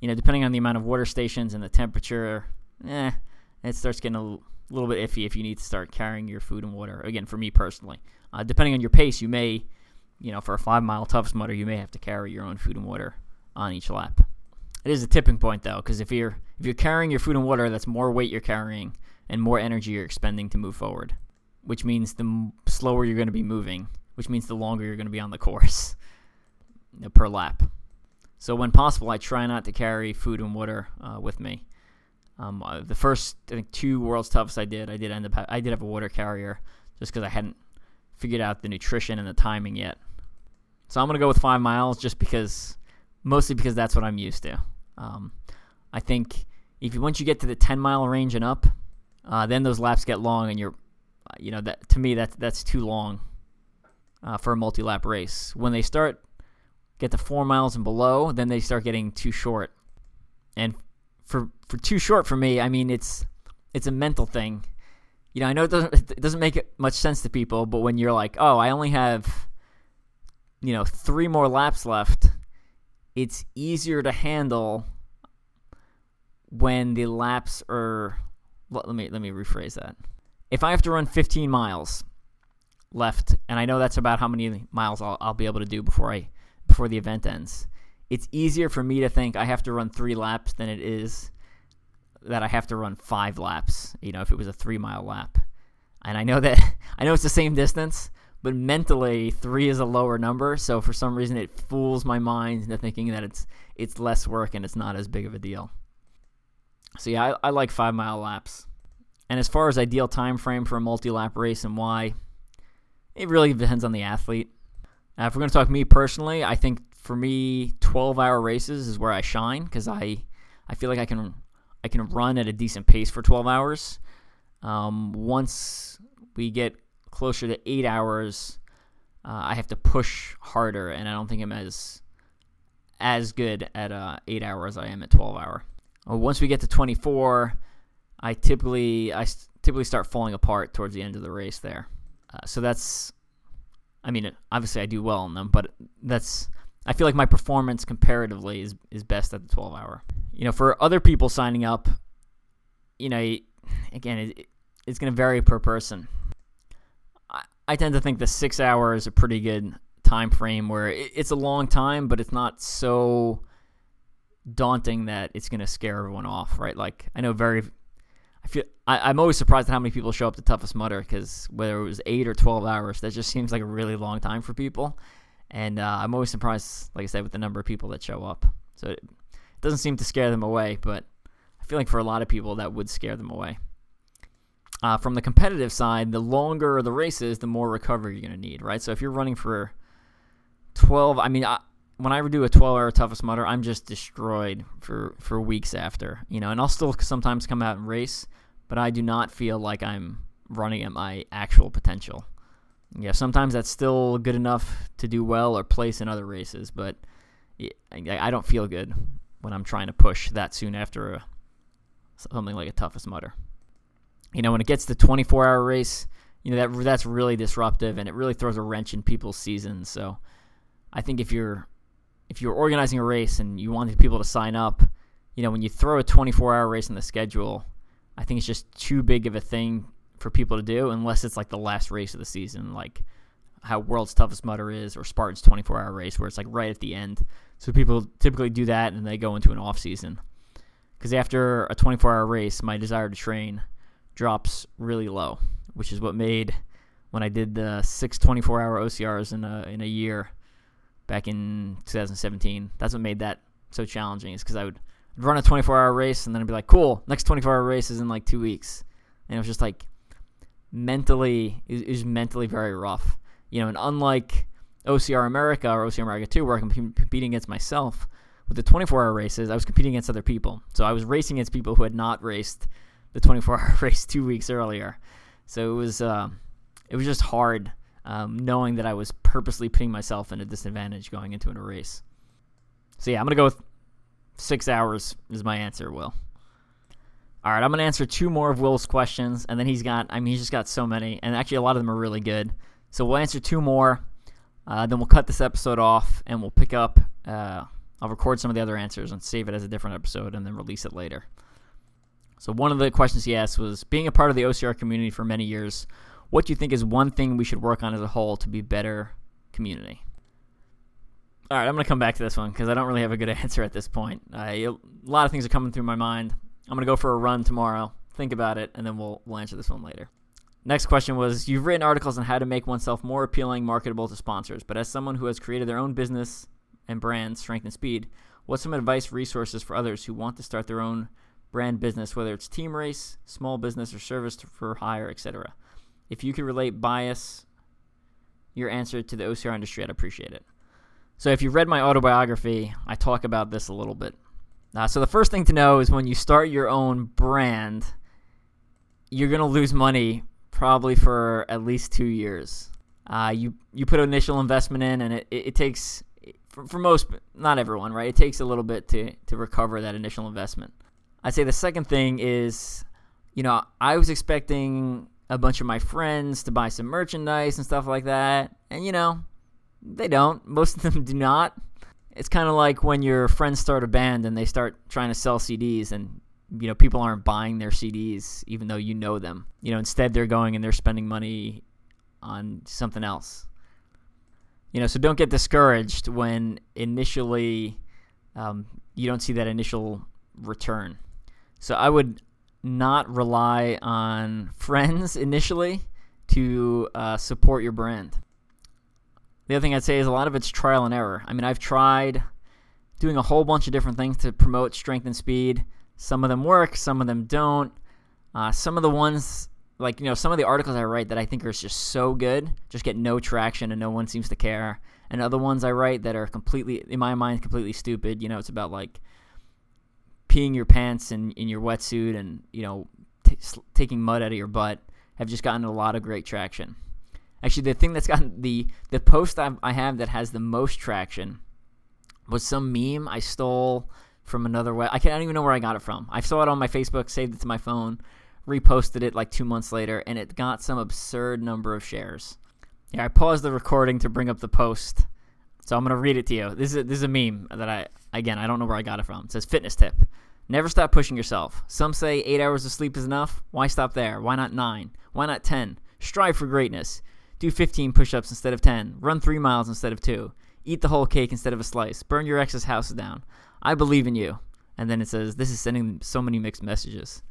you know, depending on the amount of water stations and the temperature, eh, it starts getting a little bit iffy if you need to start carrying your food and water. Again, for me personally, uh, depending on your pace, you may, you know, for a five mile toughest mudder, you may have to carry your own food and water on each lap. It is a tipping point though, because if you're if you're carrying your food and water, that's more weight you're carrying and more energy you're expending to move forward, which means the slower you're going to be moving, which means the longer you're going to be on the course. per lap. So when possible, I try not to carry food and water uh, with me. Um, uh, the first I think two World's Toughest I did, I did end up I did have a water carrier just because I hadn't figured out the nutrition and the timing yet. So I'm gonna go with five miles just because, mostly because that's what I'm used to. Um, I think if you, once you get to the 10 mile range and up, uh, then those laps get long, and you're, uh, you know, that to me that's that's too long uh, for a multi lap race. When they start get to four miles and below, then they start getting too short. And for for too short for me, I mean it's it's a mental thing. You know, I know it doesn't it doesn't make much sense to people, but when you're like, oh, I only have you know three more laps left, it's easier to handle when the laps are. Let me let me rephrase that. if I have to run 15 miles left, and I know that's about how many miles I'll, I'll be able to do before I before the event ends, it's easier for me to think I have to run three laps than it is that I have to run five laps. You know, if it was a three mile lap, and I know that I know it's the same distance, but mentally three is a lower number. So for some reason, it fools my mind into thinking that it's it's less work and it's not as big of a deal. So yeah, I, I like five mile laps. And as far as ideal time frame for a multi lap race and why, it really depends on the athlete. Now, if we're going to talk me personally, I think for me, 12 hour races is where I shine because I, I feel like I can I can run at a decent pace for 12 hours. Um, once we get closer to eight hours, uh, I have to push harder, and I don't think I'm as as good at uh, eight hours as I am at 12 hour. Once we get to 24, I typically I typically start falling apart towards the end of the race there. Uh, so that's, I mean, obviously I do well in them, but that's I feel like my performance comparatively is is best at the 12 hour. You know, for other people signing up, you know, again, it, it's going to vary per person. I, tend to think the six hour is a pretty good time frame where it's a long time, but it's not so daunting that it's going to scare everyone off, right? Like I know very, I feel I, am always surprised at how many people show up to Toughest Mudder because whether it was eight or twelve hours, that just seems like a really long time for people. And uh, I'm always surprised, like I said, with the number of people that show up. So it doesn't seem to scare them away, but I feel like for a lot of people that would scare them away. Uh, from the competitive side, the longer the race is, the more recovery you're going to need, right? So if you're running for 12, I mean, I, when I do a 12 hour toughest mudder, I'm just destroyed for, for weeks after, you know, and I'll still sometimes come out and race, but I do not feel like I'm running at my actual potential yeah, sometimes that's still good enough to do well or place in other races, but I don't feel good when I'm trying to push that soon after a, something like a toughest mudder. You know, when it gets to 24 hour race, you know that that's really disruptive and it really throws a wrench in people's seasons. So, I think if you're if you're organizing a race and you want people to sign up, you know, when you throw a 24 hour race in the schedule, I think it's just too big of a thing for people to do unless it's like the last race of the season, like how World's Toughest Mudder is or Spartan's 24 hour race, where it's like right at the end. So people typically do that and they go into an off season. Because after a 24 hour race, my desire to train drops really low, which is what made when I did the six 24 hour OCRs in a, in a year back in 2017. That's what made that so challenging, is because I would run a 24 hour race and then I'd be like, cool, next 24 hour race is in like two weeks. And it was just like, mentally is, is mentally very rough. You know, and unlike OCR America or OCR America 2, where I'm competing against myself, with the 24 hour races, I was competing against other people. So I was racing against people who had not raced the 24 hour race two weeks earlier. So it was, uh, it was just hard um, knowing that I was purposely putting myself in a disadvantage going into a race. So yeah, I'm to go with six hours is my answer, Will. All right, I'm to answer two more of Will's questions, and then he's got, I mean, he's just got so many, and actually a lot of them are really good. So we'll answer two more, uh, then we'll cut this episode off, and we'll pick up, uh, I'll record some of the other answers and save it as a different episode and then release it later. So one of the questions he asked was, being a part of the OCR community for many years, what do you think is one thing we should work on as a whole to be better community? All right, I'm going to come back to this one because I don't really have a good answer at this point. a lot of things are coming through my mind. I'm gonna go for a run tomorrow. Think about it, and then we'll we'll answer this one later. Next question was You've written articles on how to make oneself more appealing, marketable to sponsors, but as someone who has created their own business and brand, strength and speed, what's some advice, resources for others who want to start their own brand business, whether it's team race, small business, or service for hire, etc.? If you could relate bias, your answer to the OCR industry, I'd appreciate it. So, if you've read my autobiography, I talk about this a little bit. Uh, so the first thing to know is when you start your own brand, you're gonna lose money probably for at least two years. Uh, you you put initial investment in, and it, it, it takes for, for, most, not everyone, right? It takes a little bit to to recover that initial investment. I'd say the second thing is, you know, I was expecting a bunch of my friends to buy some merchandise and stuff like that, and you know, they don't. Most of them do not it's kind of like when your friends start a band and they start trying to sell CDs and you know people aren't buying their CDs even though you know them. You know, instead they're going and they're spending money on something else. You know, so don't get discouraged when initially um, you don't see that initial return. So I would not rely on friends initially to uh, support your brand. The other thing I'd say is a lot of it's trial and error. I mean, I've tried doing a whole bunch of different things to promote strength and speed. Some of them work, some of them don't. Uh, some of the ones, like, you know, some of the articles I write that I think are just so good, just get no traction and no one seems to care. And other ones I write that are completely, in my mind, completely stupid. You know, it's about like peeing your pants in, in your wetsuit and, you know, t- taking mud out of your butt have just gotten a lot of great traction. Actually, the thing that's gotten the the post I've, I have that has the most traction was some meme I stole from another way. I, can't, I don't even know where I got it from. I saw it on my Facebook, saved it to my phone, reposted it like two months later, and it got some absurd number of shares. Yeah, I paused the recording to bring up the post, so I'm gonna read it to you. This is a, this is a meme that I again I don't know where I got it from. It says fitness tip. Never stop pushing yourself. Some say eight hours of sleep is enough. Why stop there? Why not nine? Why not ten? Strive for greatness. Do 15 push ups instead of 10. Run 3 miles instead of 2. Eat the whole cake instead of a slice. Burn your ex's house down. I believe in you. And then it says, This is sending so many mixed messages.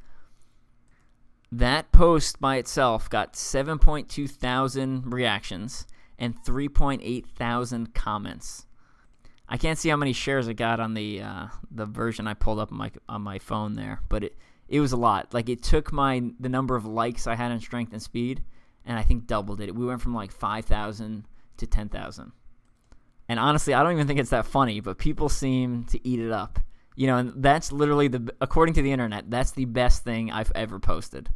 That post by itself got 7.2 thousand reactions and 3.8 thousand comments. I can't see how many shares it got on the uh, the version I pulled up on my on my phone there, but it it was a lot. Like it took my the number of likes I had on Strength and Speed, and I think doubled it. We went from like five thousand to ten thousand. And honestly, I don't even think it's that funny, but people seem to eat it up. You know, and that's literally the according to the internet, that's the best thing I've ever posted.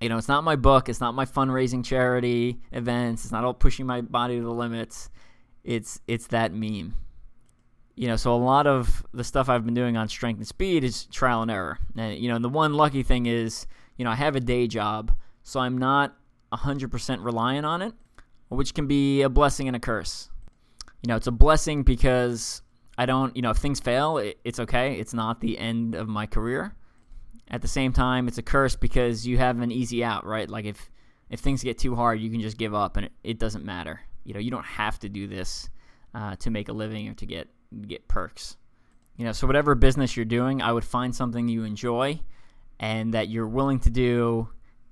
You know, it's not my book, it's not my fundraising charity events, it's not all pushing my body to the limits. It's it's that meme. You know, so a lot of the stuff I've been doing on strength and speed is trial and error. And you know, the one lucky thing is, you know, I have a day job, so I'm not 100% reliant on it, which can be a blessing and a curse. You know, it's a blessing because I don't, you know, if things fail, it, it's okay. It's not the end of my career. At the same time, it's a curse because you have an easy out, right? Like if if things get too hard, you can just give up and it, it doesn't matter. You know, you don't have to do this uh, to make a living or to get get perks. You know, so whatever business you're doing, I would find something you enjoy and that you're willing to do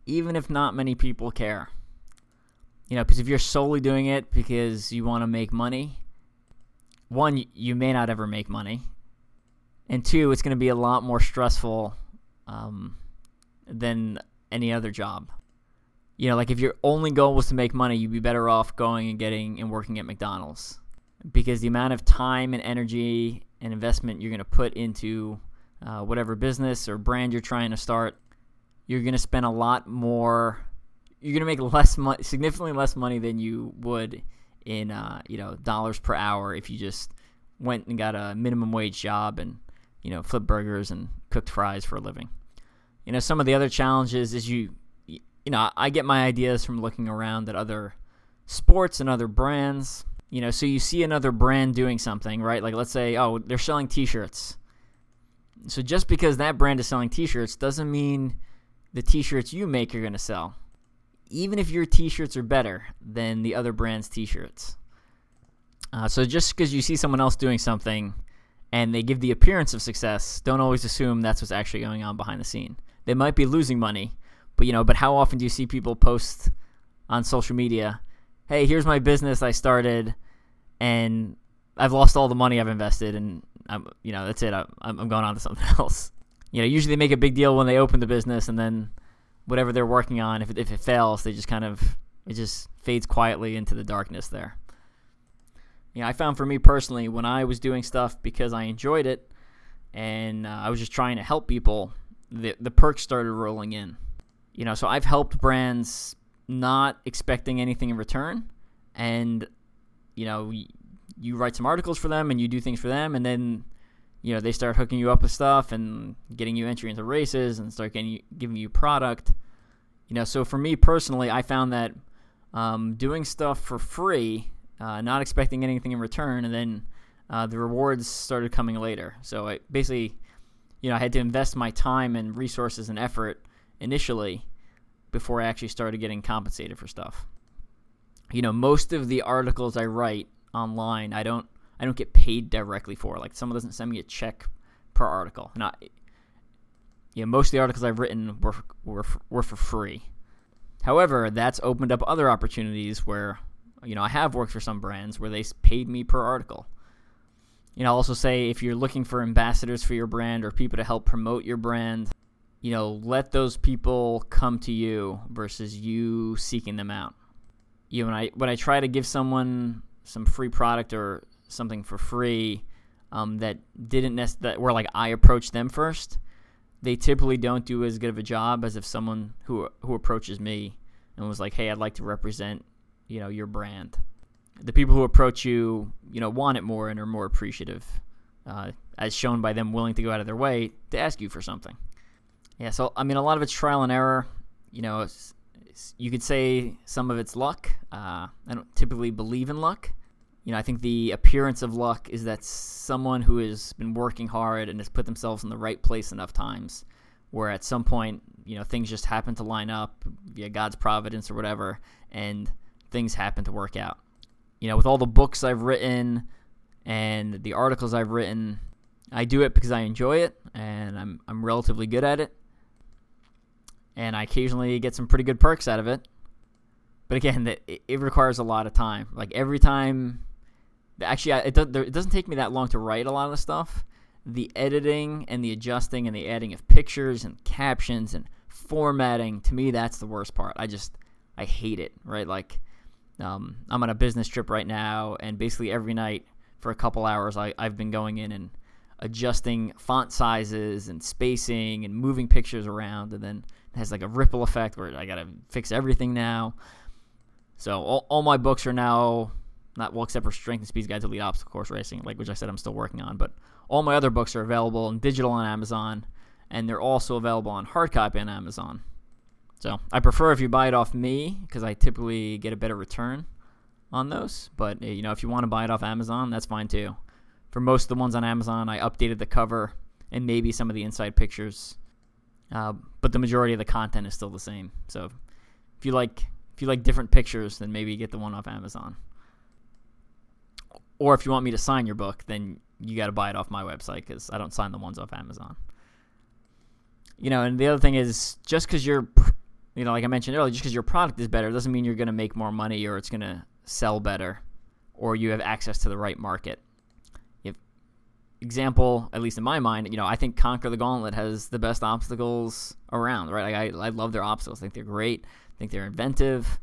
even if not many people care. You know, because if you're solely doing it because you want to make money, one, you may not ever make money, and two, it's going to be a lot more stressful um, than any other job. You know, like if your only goal was to make money, you'd be better off going and getting and working at McDonald's because the amount of time and energy and investment you're going to put into uh, whatever business or brand you're trying to start you're going to spend a lot more you're going to make less money significantly less money than you would in uh, you know dollars per hour if you just went and got a minimum wage job and you know flip burgers and cooked fries for a living. You know some of the other challenges is you you know I get my ideas from looking around at other sports and other brands you know so you see another brand doing something right? Like let's say oh they're selling t-shirts. So just because that brand is selling t-shirts doesn't mean the t-shirts you make are going to sell. Even if your t-shirts are better than the other brand's t-shirts. Uh, so just because you see someone else doing something and they give the appearance of success don't always assume that's what's actually going on behind the scene. They might be losing money but you know but how often do you see people post on social media hey here's my business i started and i've lost all the money i've invested and i'm you know that's it i'm, I'm going on to something else you know, usually they make a big deal when they open the business, and then whatever they're working on, if if it fails, they just kind of it just fades quietly into the darkness there. You know, I found for me personally, when I was doing stuff because I enjoyed it, and uh, I was just trying to help people, the the perks started rolling in. You know, so I've helped brands not expecting anything in return, and you know, you write some articles for them and you do things for them, and then you know they start hooking you up with stuff and getting you entry into races and start getting you, giving you product you know so for me personally i found that um, doing stuff for free uh, not expecting anything in return and then uh, the rewards started coming later so i basically you know, I had to invest my time and resources and effort initially before I actually started getting compensated for stuff. You know, most of the articles I write online, I don't I don't get paid directly for. Like someone doesn't send me a check per article. Not you know, most of the articles I've written were were were for free. However, that's opened up other opportunities where you know I have worked for some brands where they paid me per article. You know, I'll also say if you're looking for ambassadors for your brand or people to help promote your brand, you know, let those people come to you versus you seeking them out. You know, when I when I try to give someone some free product or something for free um, that didn't nec- that where like I approached them first, they typically don't do as good of a job as if someone who who approaches me and was like, "Hey, I'd like to represent, you know, your brand." The people who approach you, you know, want it more and are more appreciative, uh, as shown by them willing to go out of their way to ask you for something. Yeah, so I mean, a lot of it's trial and error. You know, you could say some of it's luck. Uh, I don't typically believe in luck you know, I think the appearance of luck is that someone who has been working hard and has put themselves in the right place enough times, where at some point, you know, things just happen to line up via God's providence or whatever, and things happen to work out. You know, with all the books I've written and the articles I've written, I do it because I enjoy it and I'm I'm relatively good at it. And I occasionally get some pretty good perks out of it. But again, it, requires a lot of time. Like every time actually it, does, it doesn't take me that long to write a lot of the stuff the editing and the adjusting and the adding of pictures and captions and formatting to me that's the worst part i just i hate it right like um, i'm on a business trip right now and basically every night for a couple hours I, i've been going in and adjusting font sizes and spacing and moving pictures around and then has like a ripple effect where i gotta fix everything now so all, all my books are now not well, except for Strength and Speed's Guide to Elite Obstacle Course Racing, like which I said I'm still working on. But all my other books are available in digital on Amazon, and they're also available on hard copy on Amazon. So I prefer if you buy it off me because I typically get a better return on those. But eh, you know, if you want to buy it off Amazon, that's fine too. For most of the ones on Amazon, I updated the cover and maybe some of the inside pictures, uh, but the majority of the content is still the same. So if you like if you like different pictures, then maybe get the one off Amazon. Or if you want me to sign your book, then you got to buy it off my website because I don't sign the ones off Amazon. You know, and the other thing is just because you're, you know, like I mentioned earlier, just because your product is better doesn't mean you're going to make more money or it's going to sell better or you have access to the right market. Example, at least in my mind, you know, I think Conquer the Gauntlet has the best obstacles around, right? Like I, I love their obstacles. I think they're great. I think they're inventive.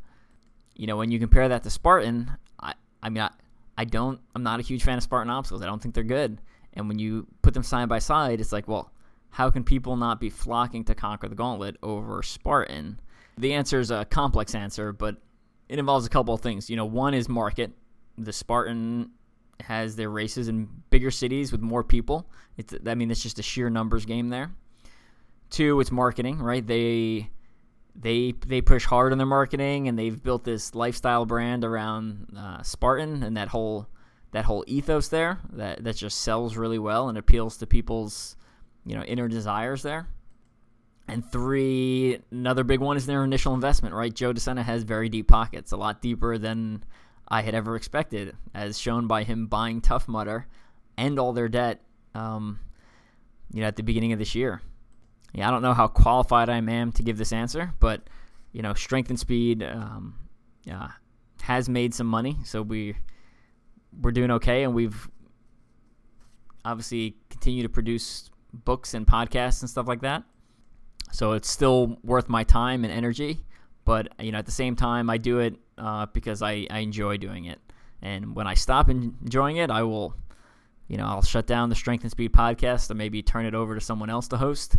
You know, when you compare that to Spartan, I, I mean, I, I don't. I'm not a huge fan of Spartan obstacles. I don't think they're good. And when you put them side by side, it's like, well, how can people not be flocking to conquer the gauntlet over Spartan? The answer is a complex answer, but it involves a couple of things. You know, one is market. The Spartan has their races in bigger cities with more people. It's, I mean, it's just a sheer numbers game there. Two, it's marketing, right? They they they push hard on their marketing and they've built this lifestyle brand around uh, Spartan and that whole that whole ethos there that that just sells really well and appeals to people's you know inner desires there. And three, another big one is their initial investment, right? Joe DeSena has very deep pockets, a lot deeper than I had ever expected, as shown by him buying Tough Mudder and all their debt, um, you know, at the beginning of this year yeah, I don't know how qualified I am to give this answer, but you know, strength and speed um, uh, has made some money, so we we're doing okay, and we've obviously continued to produce books and podcasts and stuff like that. So it's still worth my time and energy, but you know, at the same time, I do it uh, because I, I enjoy doing it. And when I stop enjoying it, I will, you know, I'll shut down the Strength and Speed podcast or maybe turn it over to someone else to host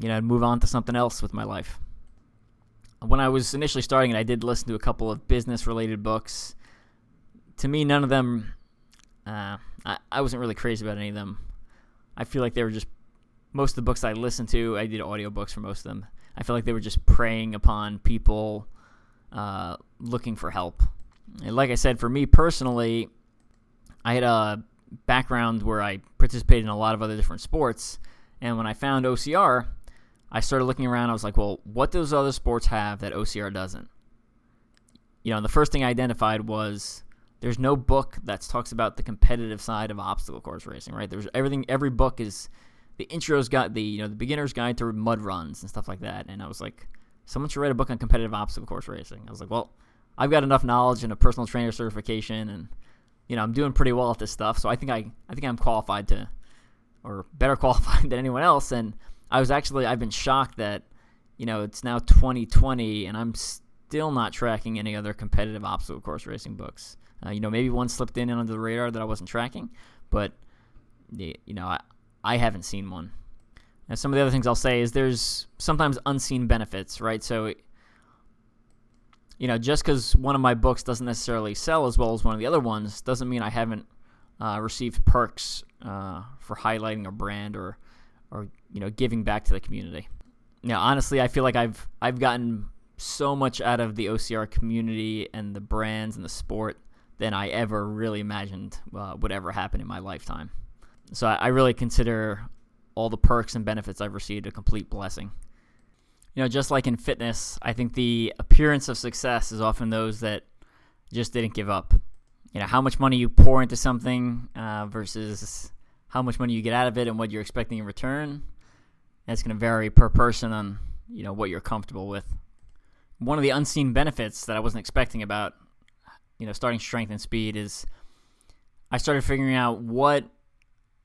you know, and move on to something else with my life. When I was initially starting it, I did listen to a couple of business related books. To me, none of them, uh, I, I wasn't really crazy about any of them. I feel like they were just, most of the books I listened to, I did audiobooks for most of them. I feel like they were just preying upon people uh, looking for help. And like I said, for me personally, I had a background where I participated in a lot of other different sports And when I found OCR, I started looking around. I was like, well, what does other sports have that OCR doesn't? You know, the first thing I identified was there's no book that talks about the competitive side of obstacle course racing, right? There's everything. Every book is the intro's got the you know the beginner's guide to mud runs and stuff like that. And I was like, someone should write a book on competitive obstacle course racing. I was like, well, I've got enough knowledge and a personal trainer certification, and you know I'm doing pretty well at this stuff. So I think I I think I'm qualified to, or better qualified than anyone else. And I was actually I've been shocked that you know it's now 2020 and I'm still not tracking any other competitive obstacle course racing books. Uh, you know maybe one slipped in under the radar that I wasn't tracking, but you know I I haven't seen one. And some of the other things I'll say is there's sometimes unseen benefits, right? So you know, just because one of my books doesn't necessarily sell as well as one of the other ones doesn't mean I haven't uh, received perks uh, for highlighting a brand or, or you know, giving back to the community. Now, honestly, I feel like I've I've gotten so much out of the OCR community and the brands and the sport than I ever really imagined uh, would ever happen in my lifetime. So I, I really consider all the perks and benefits I've received a complete blessing you know, just like in fitness, I think the appearance of success is often those that just didn't give up. You know, how much money you pour into something uh, versus how much money you get out of it and what you're expecting in return. That's going to vary per person on, you know, what you're comfortable with. One of the unseen benefits that I wasn't expecting about, you know, starting strength and speed is I started figuring out what,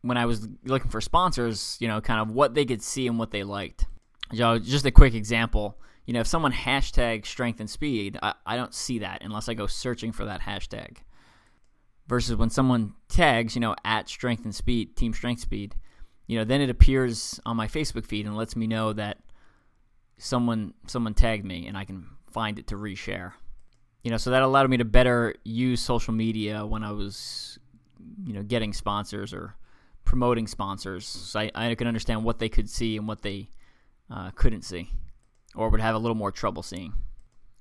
when I was looking for sponsors, you know, kind of what they could see and what they liked you know, just a quick example. You know, if someone hashtag strength and speed, I, I don't see that unless I go searching for that hashtag. Versus when someone tags, you know, at strength and speed, team strength speed, you know, then it appears on my Facebook feed and lets me know that someone someone tagged me and I can find it to reshare. You know, so that allowed me to better use social media when I was, you know, getting sponsors or promoting sponsors. So I, I could understand what they could see and what they uh, couldn't see or would have a little more trouble seeing.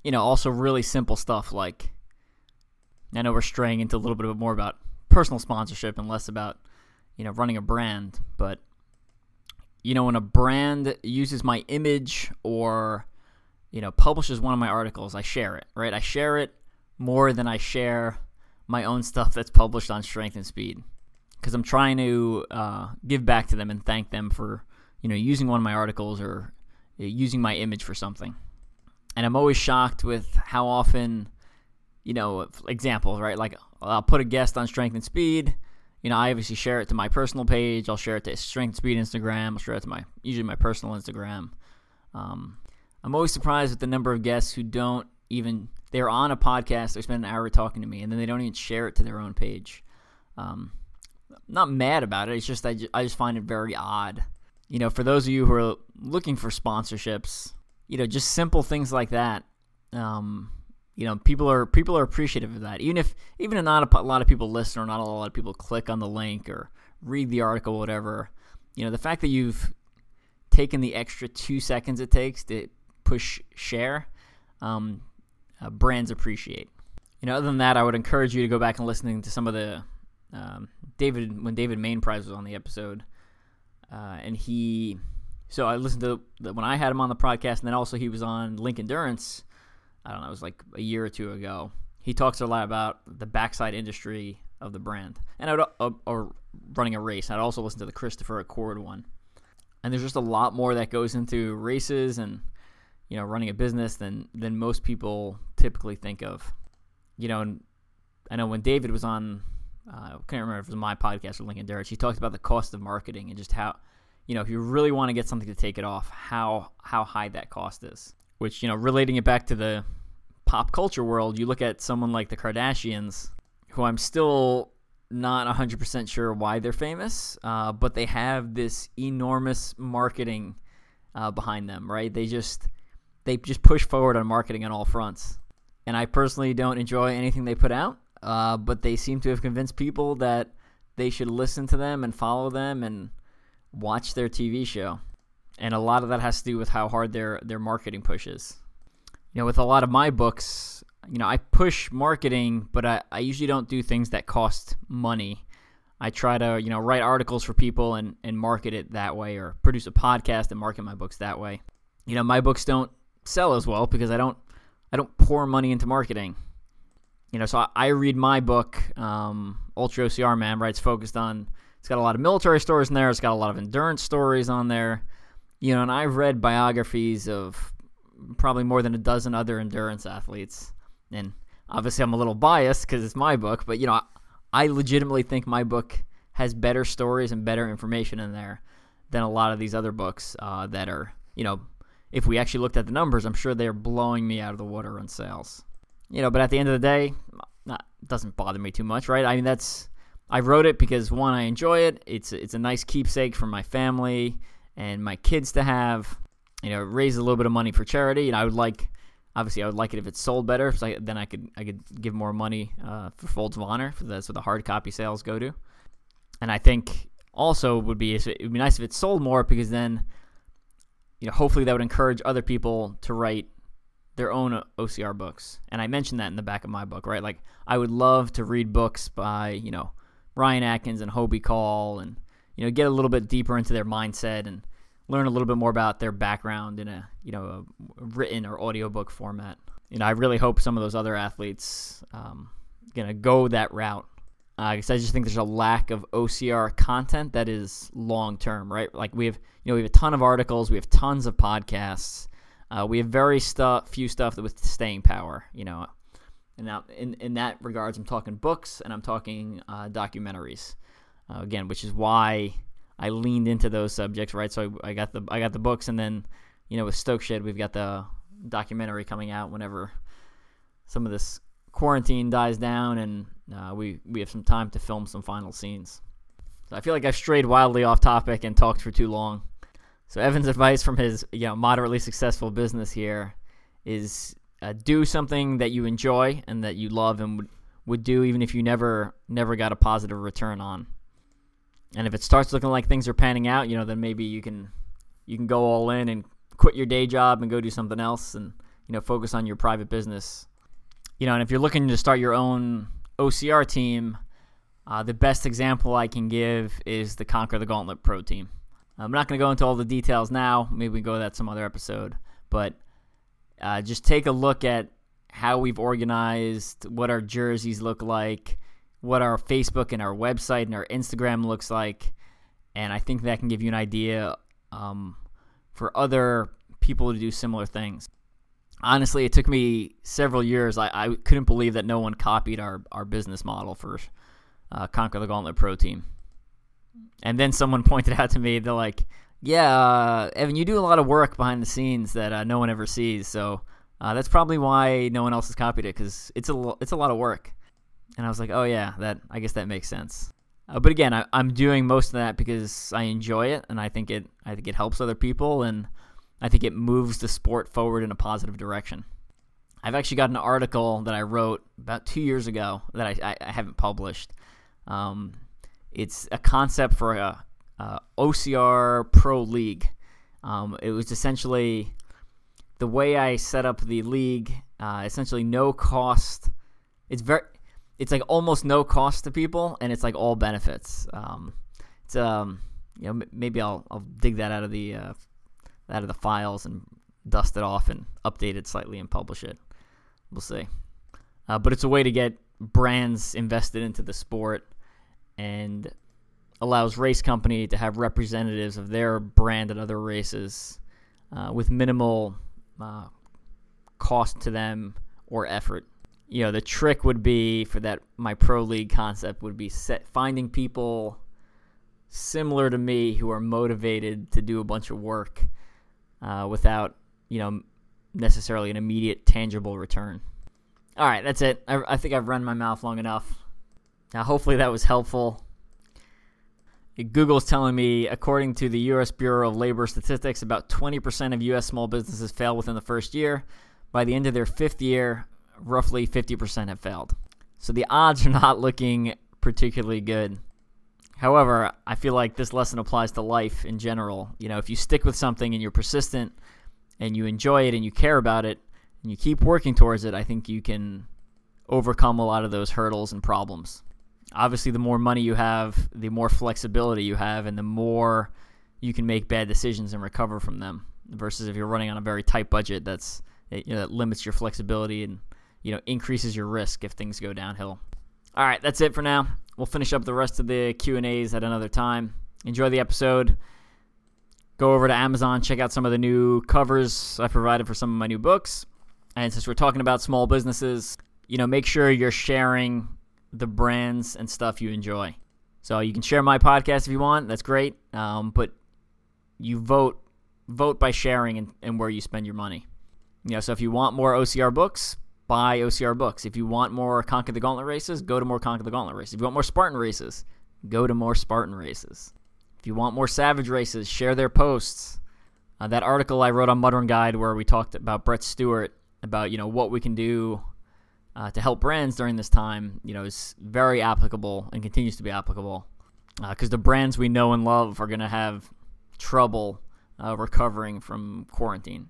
You know, also really simple stuff like I know we're straying into a little bit more about personal sponsorship and less about, you know, running a brand, but you know, when a brand uses my image or you know, publishes one of my articles, I share it, right? I share it more than I share my own stuff that's published on Strength and Speed because I'm trying to uh, give back to them and thank them for you know, using one of my articles or using my image for something. And I'm always shocked with how often, you know, examples, right? Like I'll put a guest on Strength and Speed. You know, I obviously share it to my personal page. I'll share it to Strength and Speed Instagram. I'll share it to my usually my personal Instagram. Um, I'm always surprised with the number of guests who don't even they're on a podcast. They spend an hour talking to me, and then they don't even share it to their own page. Um, not mad about it. It's just I, just I just find it very odd you know, for those of you who are looking for sponsorships, you know, just simple things like that. Um, you know, people are people are appreciative of that. Even if even if not a, lot of people listen or not a lot of people click on the link or read the article, or whatever. You know, the fact that you've taken the extra two seconds it takes to push share, um, uh, brands appreciate. You know, other than that, I would encourage you to go back and listening to some of the um, David when David Main Prize was on the episode uh, and he, so I listened to the, when I had him on the podcast, and then also he was on Link Endurance. I don't know, it was like a year or two ago. He talks a lot about the backside industry of the brand, and I would, uh, or running a race. I'd also listen to the Christopher Accord one, and there's just a lot more that goes into races and you know running a business than than most people typically think of. You know, and I know when David was on uh, I can't remember if it was my podcast or Lincoln Derrich. He talked about the cost of marketing and just how, you know, if you really want to get something to take it off, how how high that cost is. Which you know, relating it back to the pop culture world, you look at someone like the Kardashians, who I'm still not 100% sure why they're famous, uh, but they have this enormous marketing uh, behind them, right? They just they just push forward on marketing on all fronts. And I personally don't enjoy anything they put out. Uh, but they seem to have convinced people that they should listen to them and follow them and watch their TV show. And a lot of that has to do with how hard their their marketing pushes. You know, with a lot of my books, you know, I push marketing, but I, I usually don't do things that cost money. I try to you know write articles for people and and market it that way, or produce a podcast and market my books that way. You know, my books don't sell as well because I don't I don't pour money into marketing. You know, so I, read my book, um, Ultra OCR Man, right? It's focused on it's got a lot of military stories in there. It's got a lot of endurance stories on there. You know, and I've read biographies of probably more than a dozen other endurance athletes, and obviously I'm a little biased because it's my book, but you know. I, I legitimately think my book has better stories and better information in there than a lot of these other books uh, that are, you know, if we actually looked at the numbers, I'm sure they're blowing me out of the water on sales. You know, but at the end of the day, not, doesn't bother me too much, right? I mean, that's I wrote it because one, I enjoy it. It's it's a nice keepsake for my family and my kids to have. You know, raise a little bit of money for charity. And I would like Obviously, I would like it if it sold better, so I, then I could I could give more money uh, for Folds of Honor. For that's what the hard copy sales go to. And I think also would be it would be nice if it sold more because then, you know, hopefully that would encourage other people to write their own OCR books. And I mentioned that in the back of my book, right? Like I would love to read books by you know Ryan Atkins and Hobie Call, and you know get a little bit deeper into their mindset and learn a little bit more about their background in a you know a written or audiobook format. You know, I really hope some of those other athletes um, gonna go that route uh, I just think there's a lack of OCR content that is long term, right? Like we have, you know, we have a ton of articles, we have tons of podcasts, uh, we have very stuff, few stuff with staying power, you know. And now, in in that regards, I'm talking books and I'm talking uh, documentaries, uh, again, which is why I leaned into those subjects, right? So I, I, got the I got the books, and then you know with Stoke Shed, we've got the documentary coming out whenever some of this quarantine dies down, and uh, we we have some time to film some final scenes. So I feel like I've strayed wildly off topic and talked for too long. So Evan's advice from his you know moderately successful business here is uh, do something that you enjoy and that you love and would, would do even if you never never got a positive return on. And if it starts looking like things are panning out, you know, then maybe you can you can go all in and quit your day job and go do something else and you know focus on your private business. You know, and if you're looking to start your own OCR team, uh, the best example I can give is the Conquer the Gauntlet Pro team. I'm not going to go into all the details now. Maybe we go that some other episode, but uh, just take a look at how we've organized, what our jerseys look like, what our Facebook and our website and our Instagram looks like, and I think that can give you an idea um, for other people to do similar things. Honestly, it took me several years. I, I couldn't believe that no one copied our, our business model for uh, Conquer the Gauntlet Pro Team. And then someone pointed out to me, they're like, "Yeah, uh, Evan, you do a lot of work behind the scenes that uh, no one ever sees. So uh, that's probably why no one else has copied it because it's a it's a lot of work." and I was like, oh yeah, that I guess that makes sense. Uh, but again, I, am doing most of that because I enjoy it, and I think it I think it helps other people, and I think it moves the sport forward in a positive direction. I've actually got an article that I wrote about two years ago that I, I, I haven't published. Um, it's a concept for a, a OCR Pro League. Um, it was essentially the way I set up the league. Uh, essentially, no cost. It's very it's like almost no cost to people, and it's like all benefits. Um, it's um, you know, maybe I'll I'll dig that out of the uh, out of the files and dust it off and update it slightly and publish it. We'll see. Uh, but it's a way to get brands invested into the sport and allows race company to have representatives of their brand at other races uh, with minimal uh, cost to them or effort. You know the trick would be for that my pro league concept would be set finding people similar to me who are motivated to do a bunch of work uh, without you know necessarily an immediate tangible return. All right that's it. I, I think i've run my mouth long enough now hopefully that was helpful Google's telling me, according to the U.S. Bureau of Labor Statistics, about 20% of U.S. small businesses fail within the first year. By the end of their fifth year, roughly 50% have failed. So the odds are not looking particularly good. However, I feel like this lesson applies to life in general. You know, if you stick with something and you're persistent and you enjoy it and you care about it and you keep working towards it, I think you can overcome a lot of those hurdles and problems. Obviously, the more money you have, the more flexibility you have, and the more you can make bad decisions and recover from them. Versus if you're running on a very tight budget, that's you know, that limits your flexibility and you know increases your risk if things go downhill. All right, that's it for now. We'll finish up the rest of the Q and A's at another time. Enjoy the episode. Go over to Amazon, check out some of the new covers I provided for some of my new books. And since we're talking about small businesses, you know, make sure you're sharing the brands and stuff you enjoy. So you can share my podcast if you want. That's great. Um, but you vote vote by sharing and, and where you spend your money. You know, so if you want more OCR books, buy OCR books. If you want more Conquer the Gauntlet races, go to more Conquer the Gauntlet races. If you want more Spartan races, go to more Spartan races. If you want more Savage races, share their posts. Uh, that article I wrote on Mudrun Guide where we talked about Brett Stewart about you know what we can do uh, to help brands during this time, you know, is very applicable and continues to be applicable because uh, the brands we know and love are going to have trouble uh, recovering from quarantine.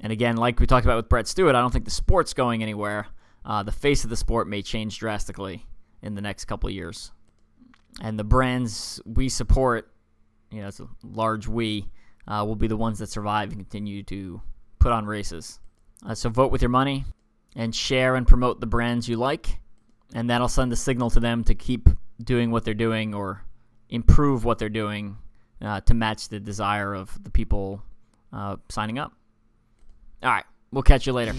And again, like we talked about with Brett Stewart, I don't think the sport's going anywhere. Uh, the face of the sport may change drastically in the next couple years. And the brands we support, you know, it's a large we, uh, will be the ones that survive and continue to put on races. Uh, so vote with your money and share and promote the brands you like, and that'll send a signal to them to keep doing what they're doing or improve what they're doing uh, to match the desire of the people uh, signing up. All right, we'll catch you later.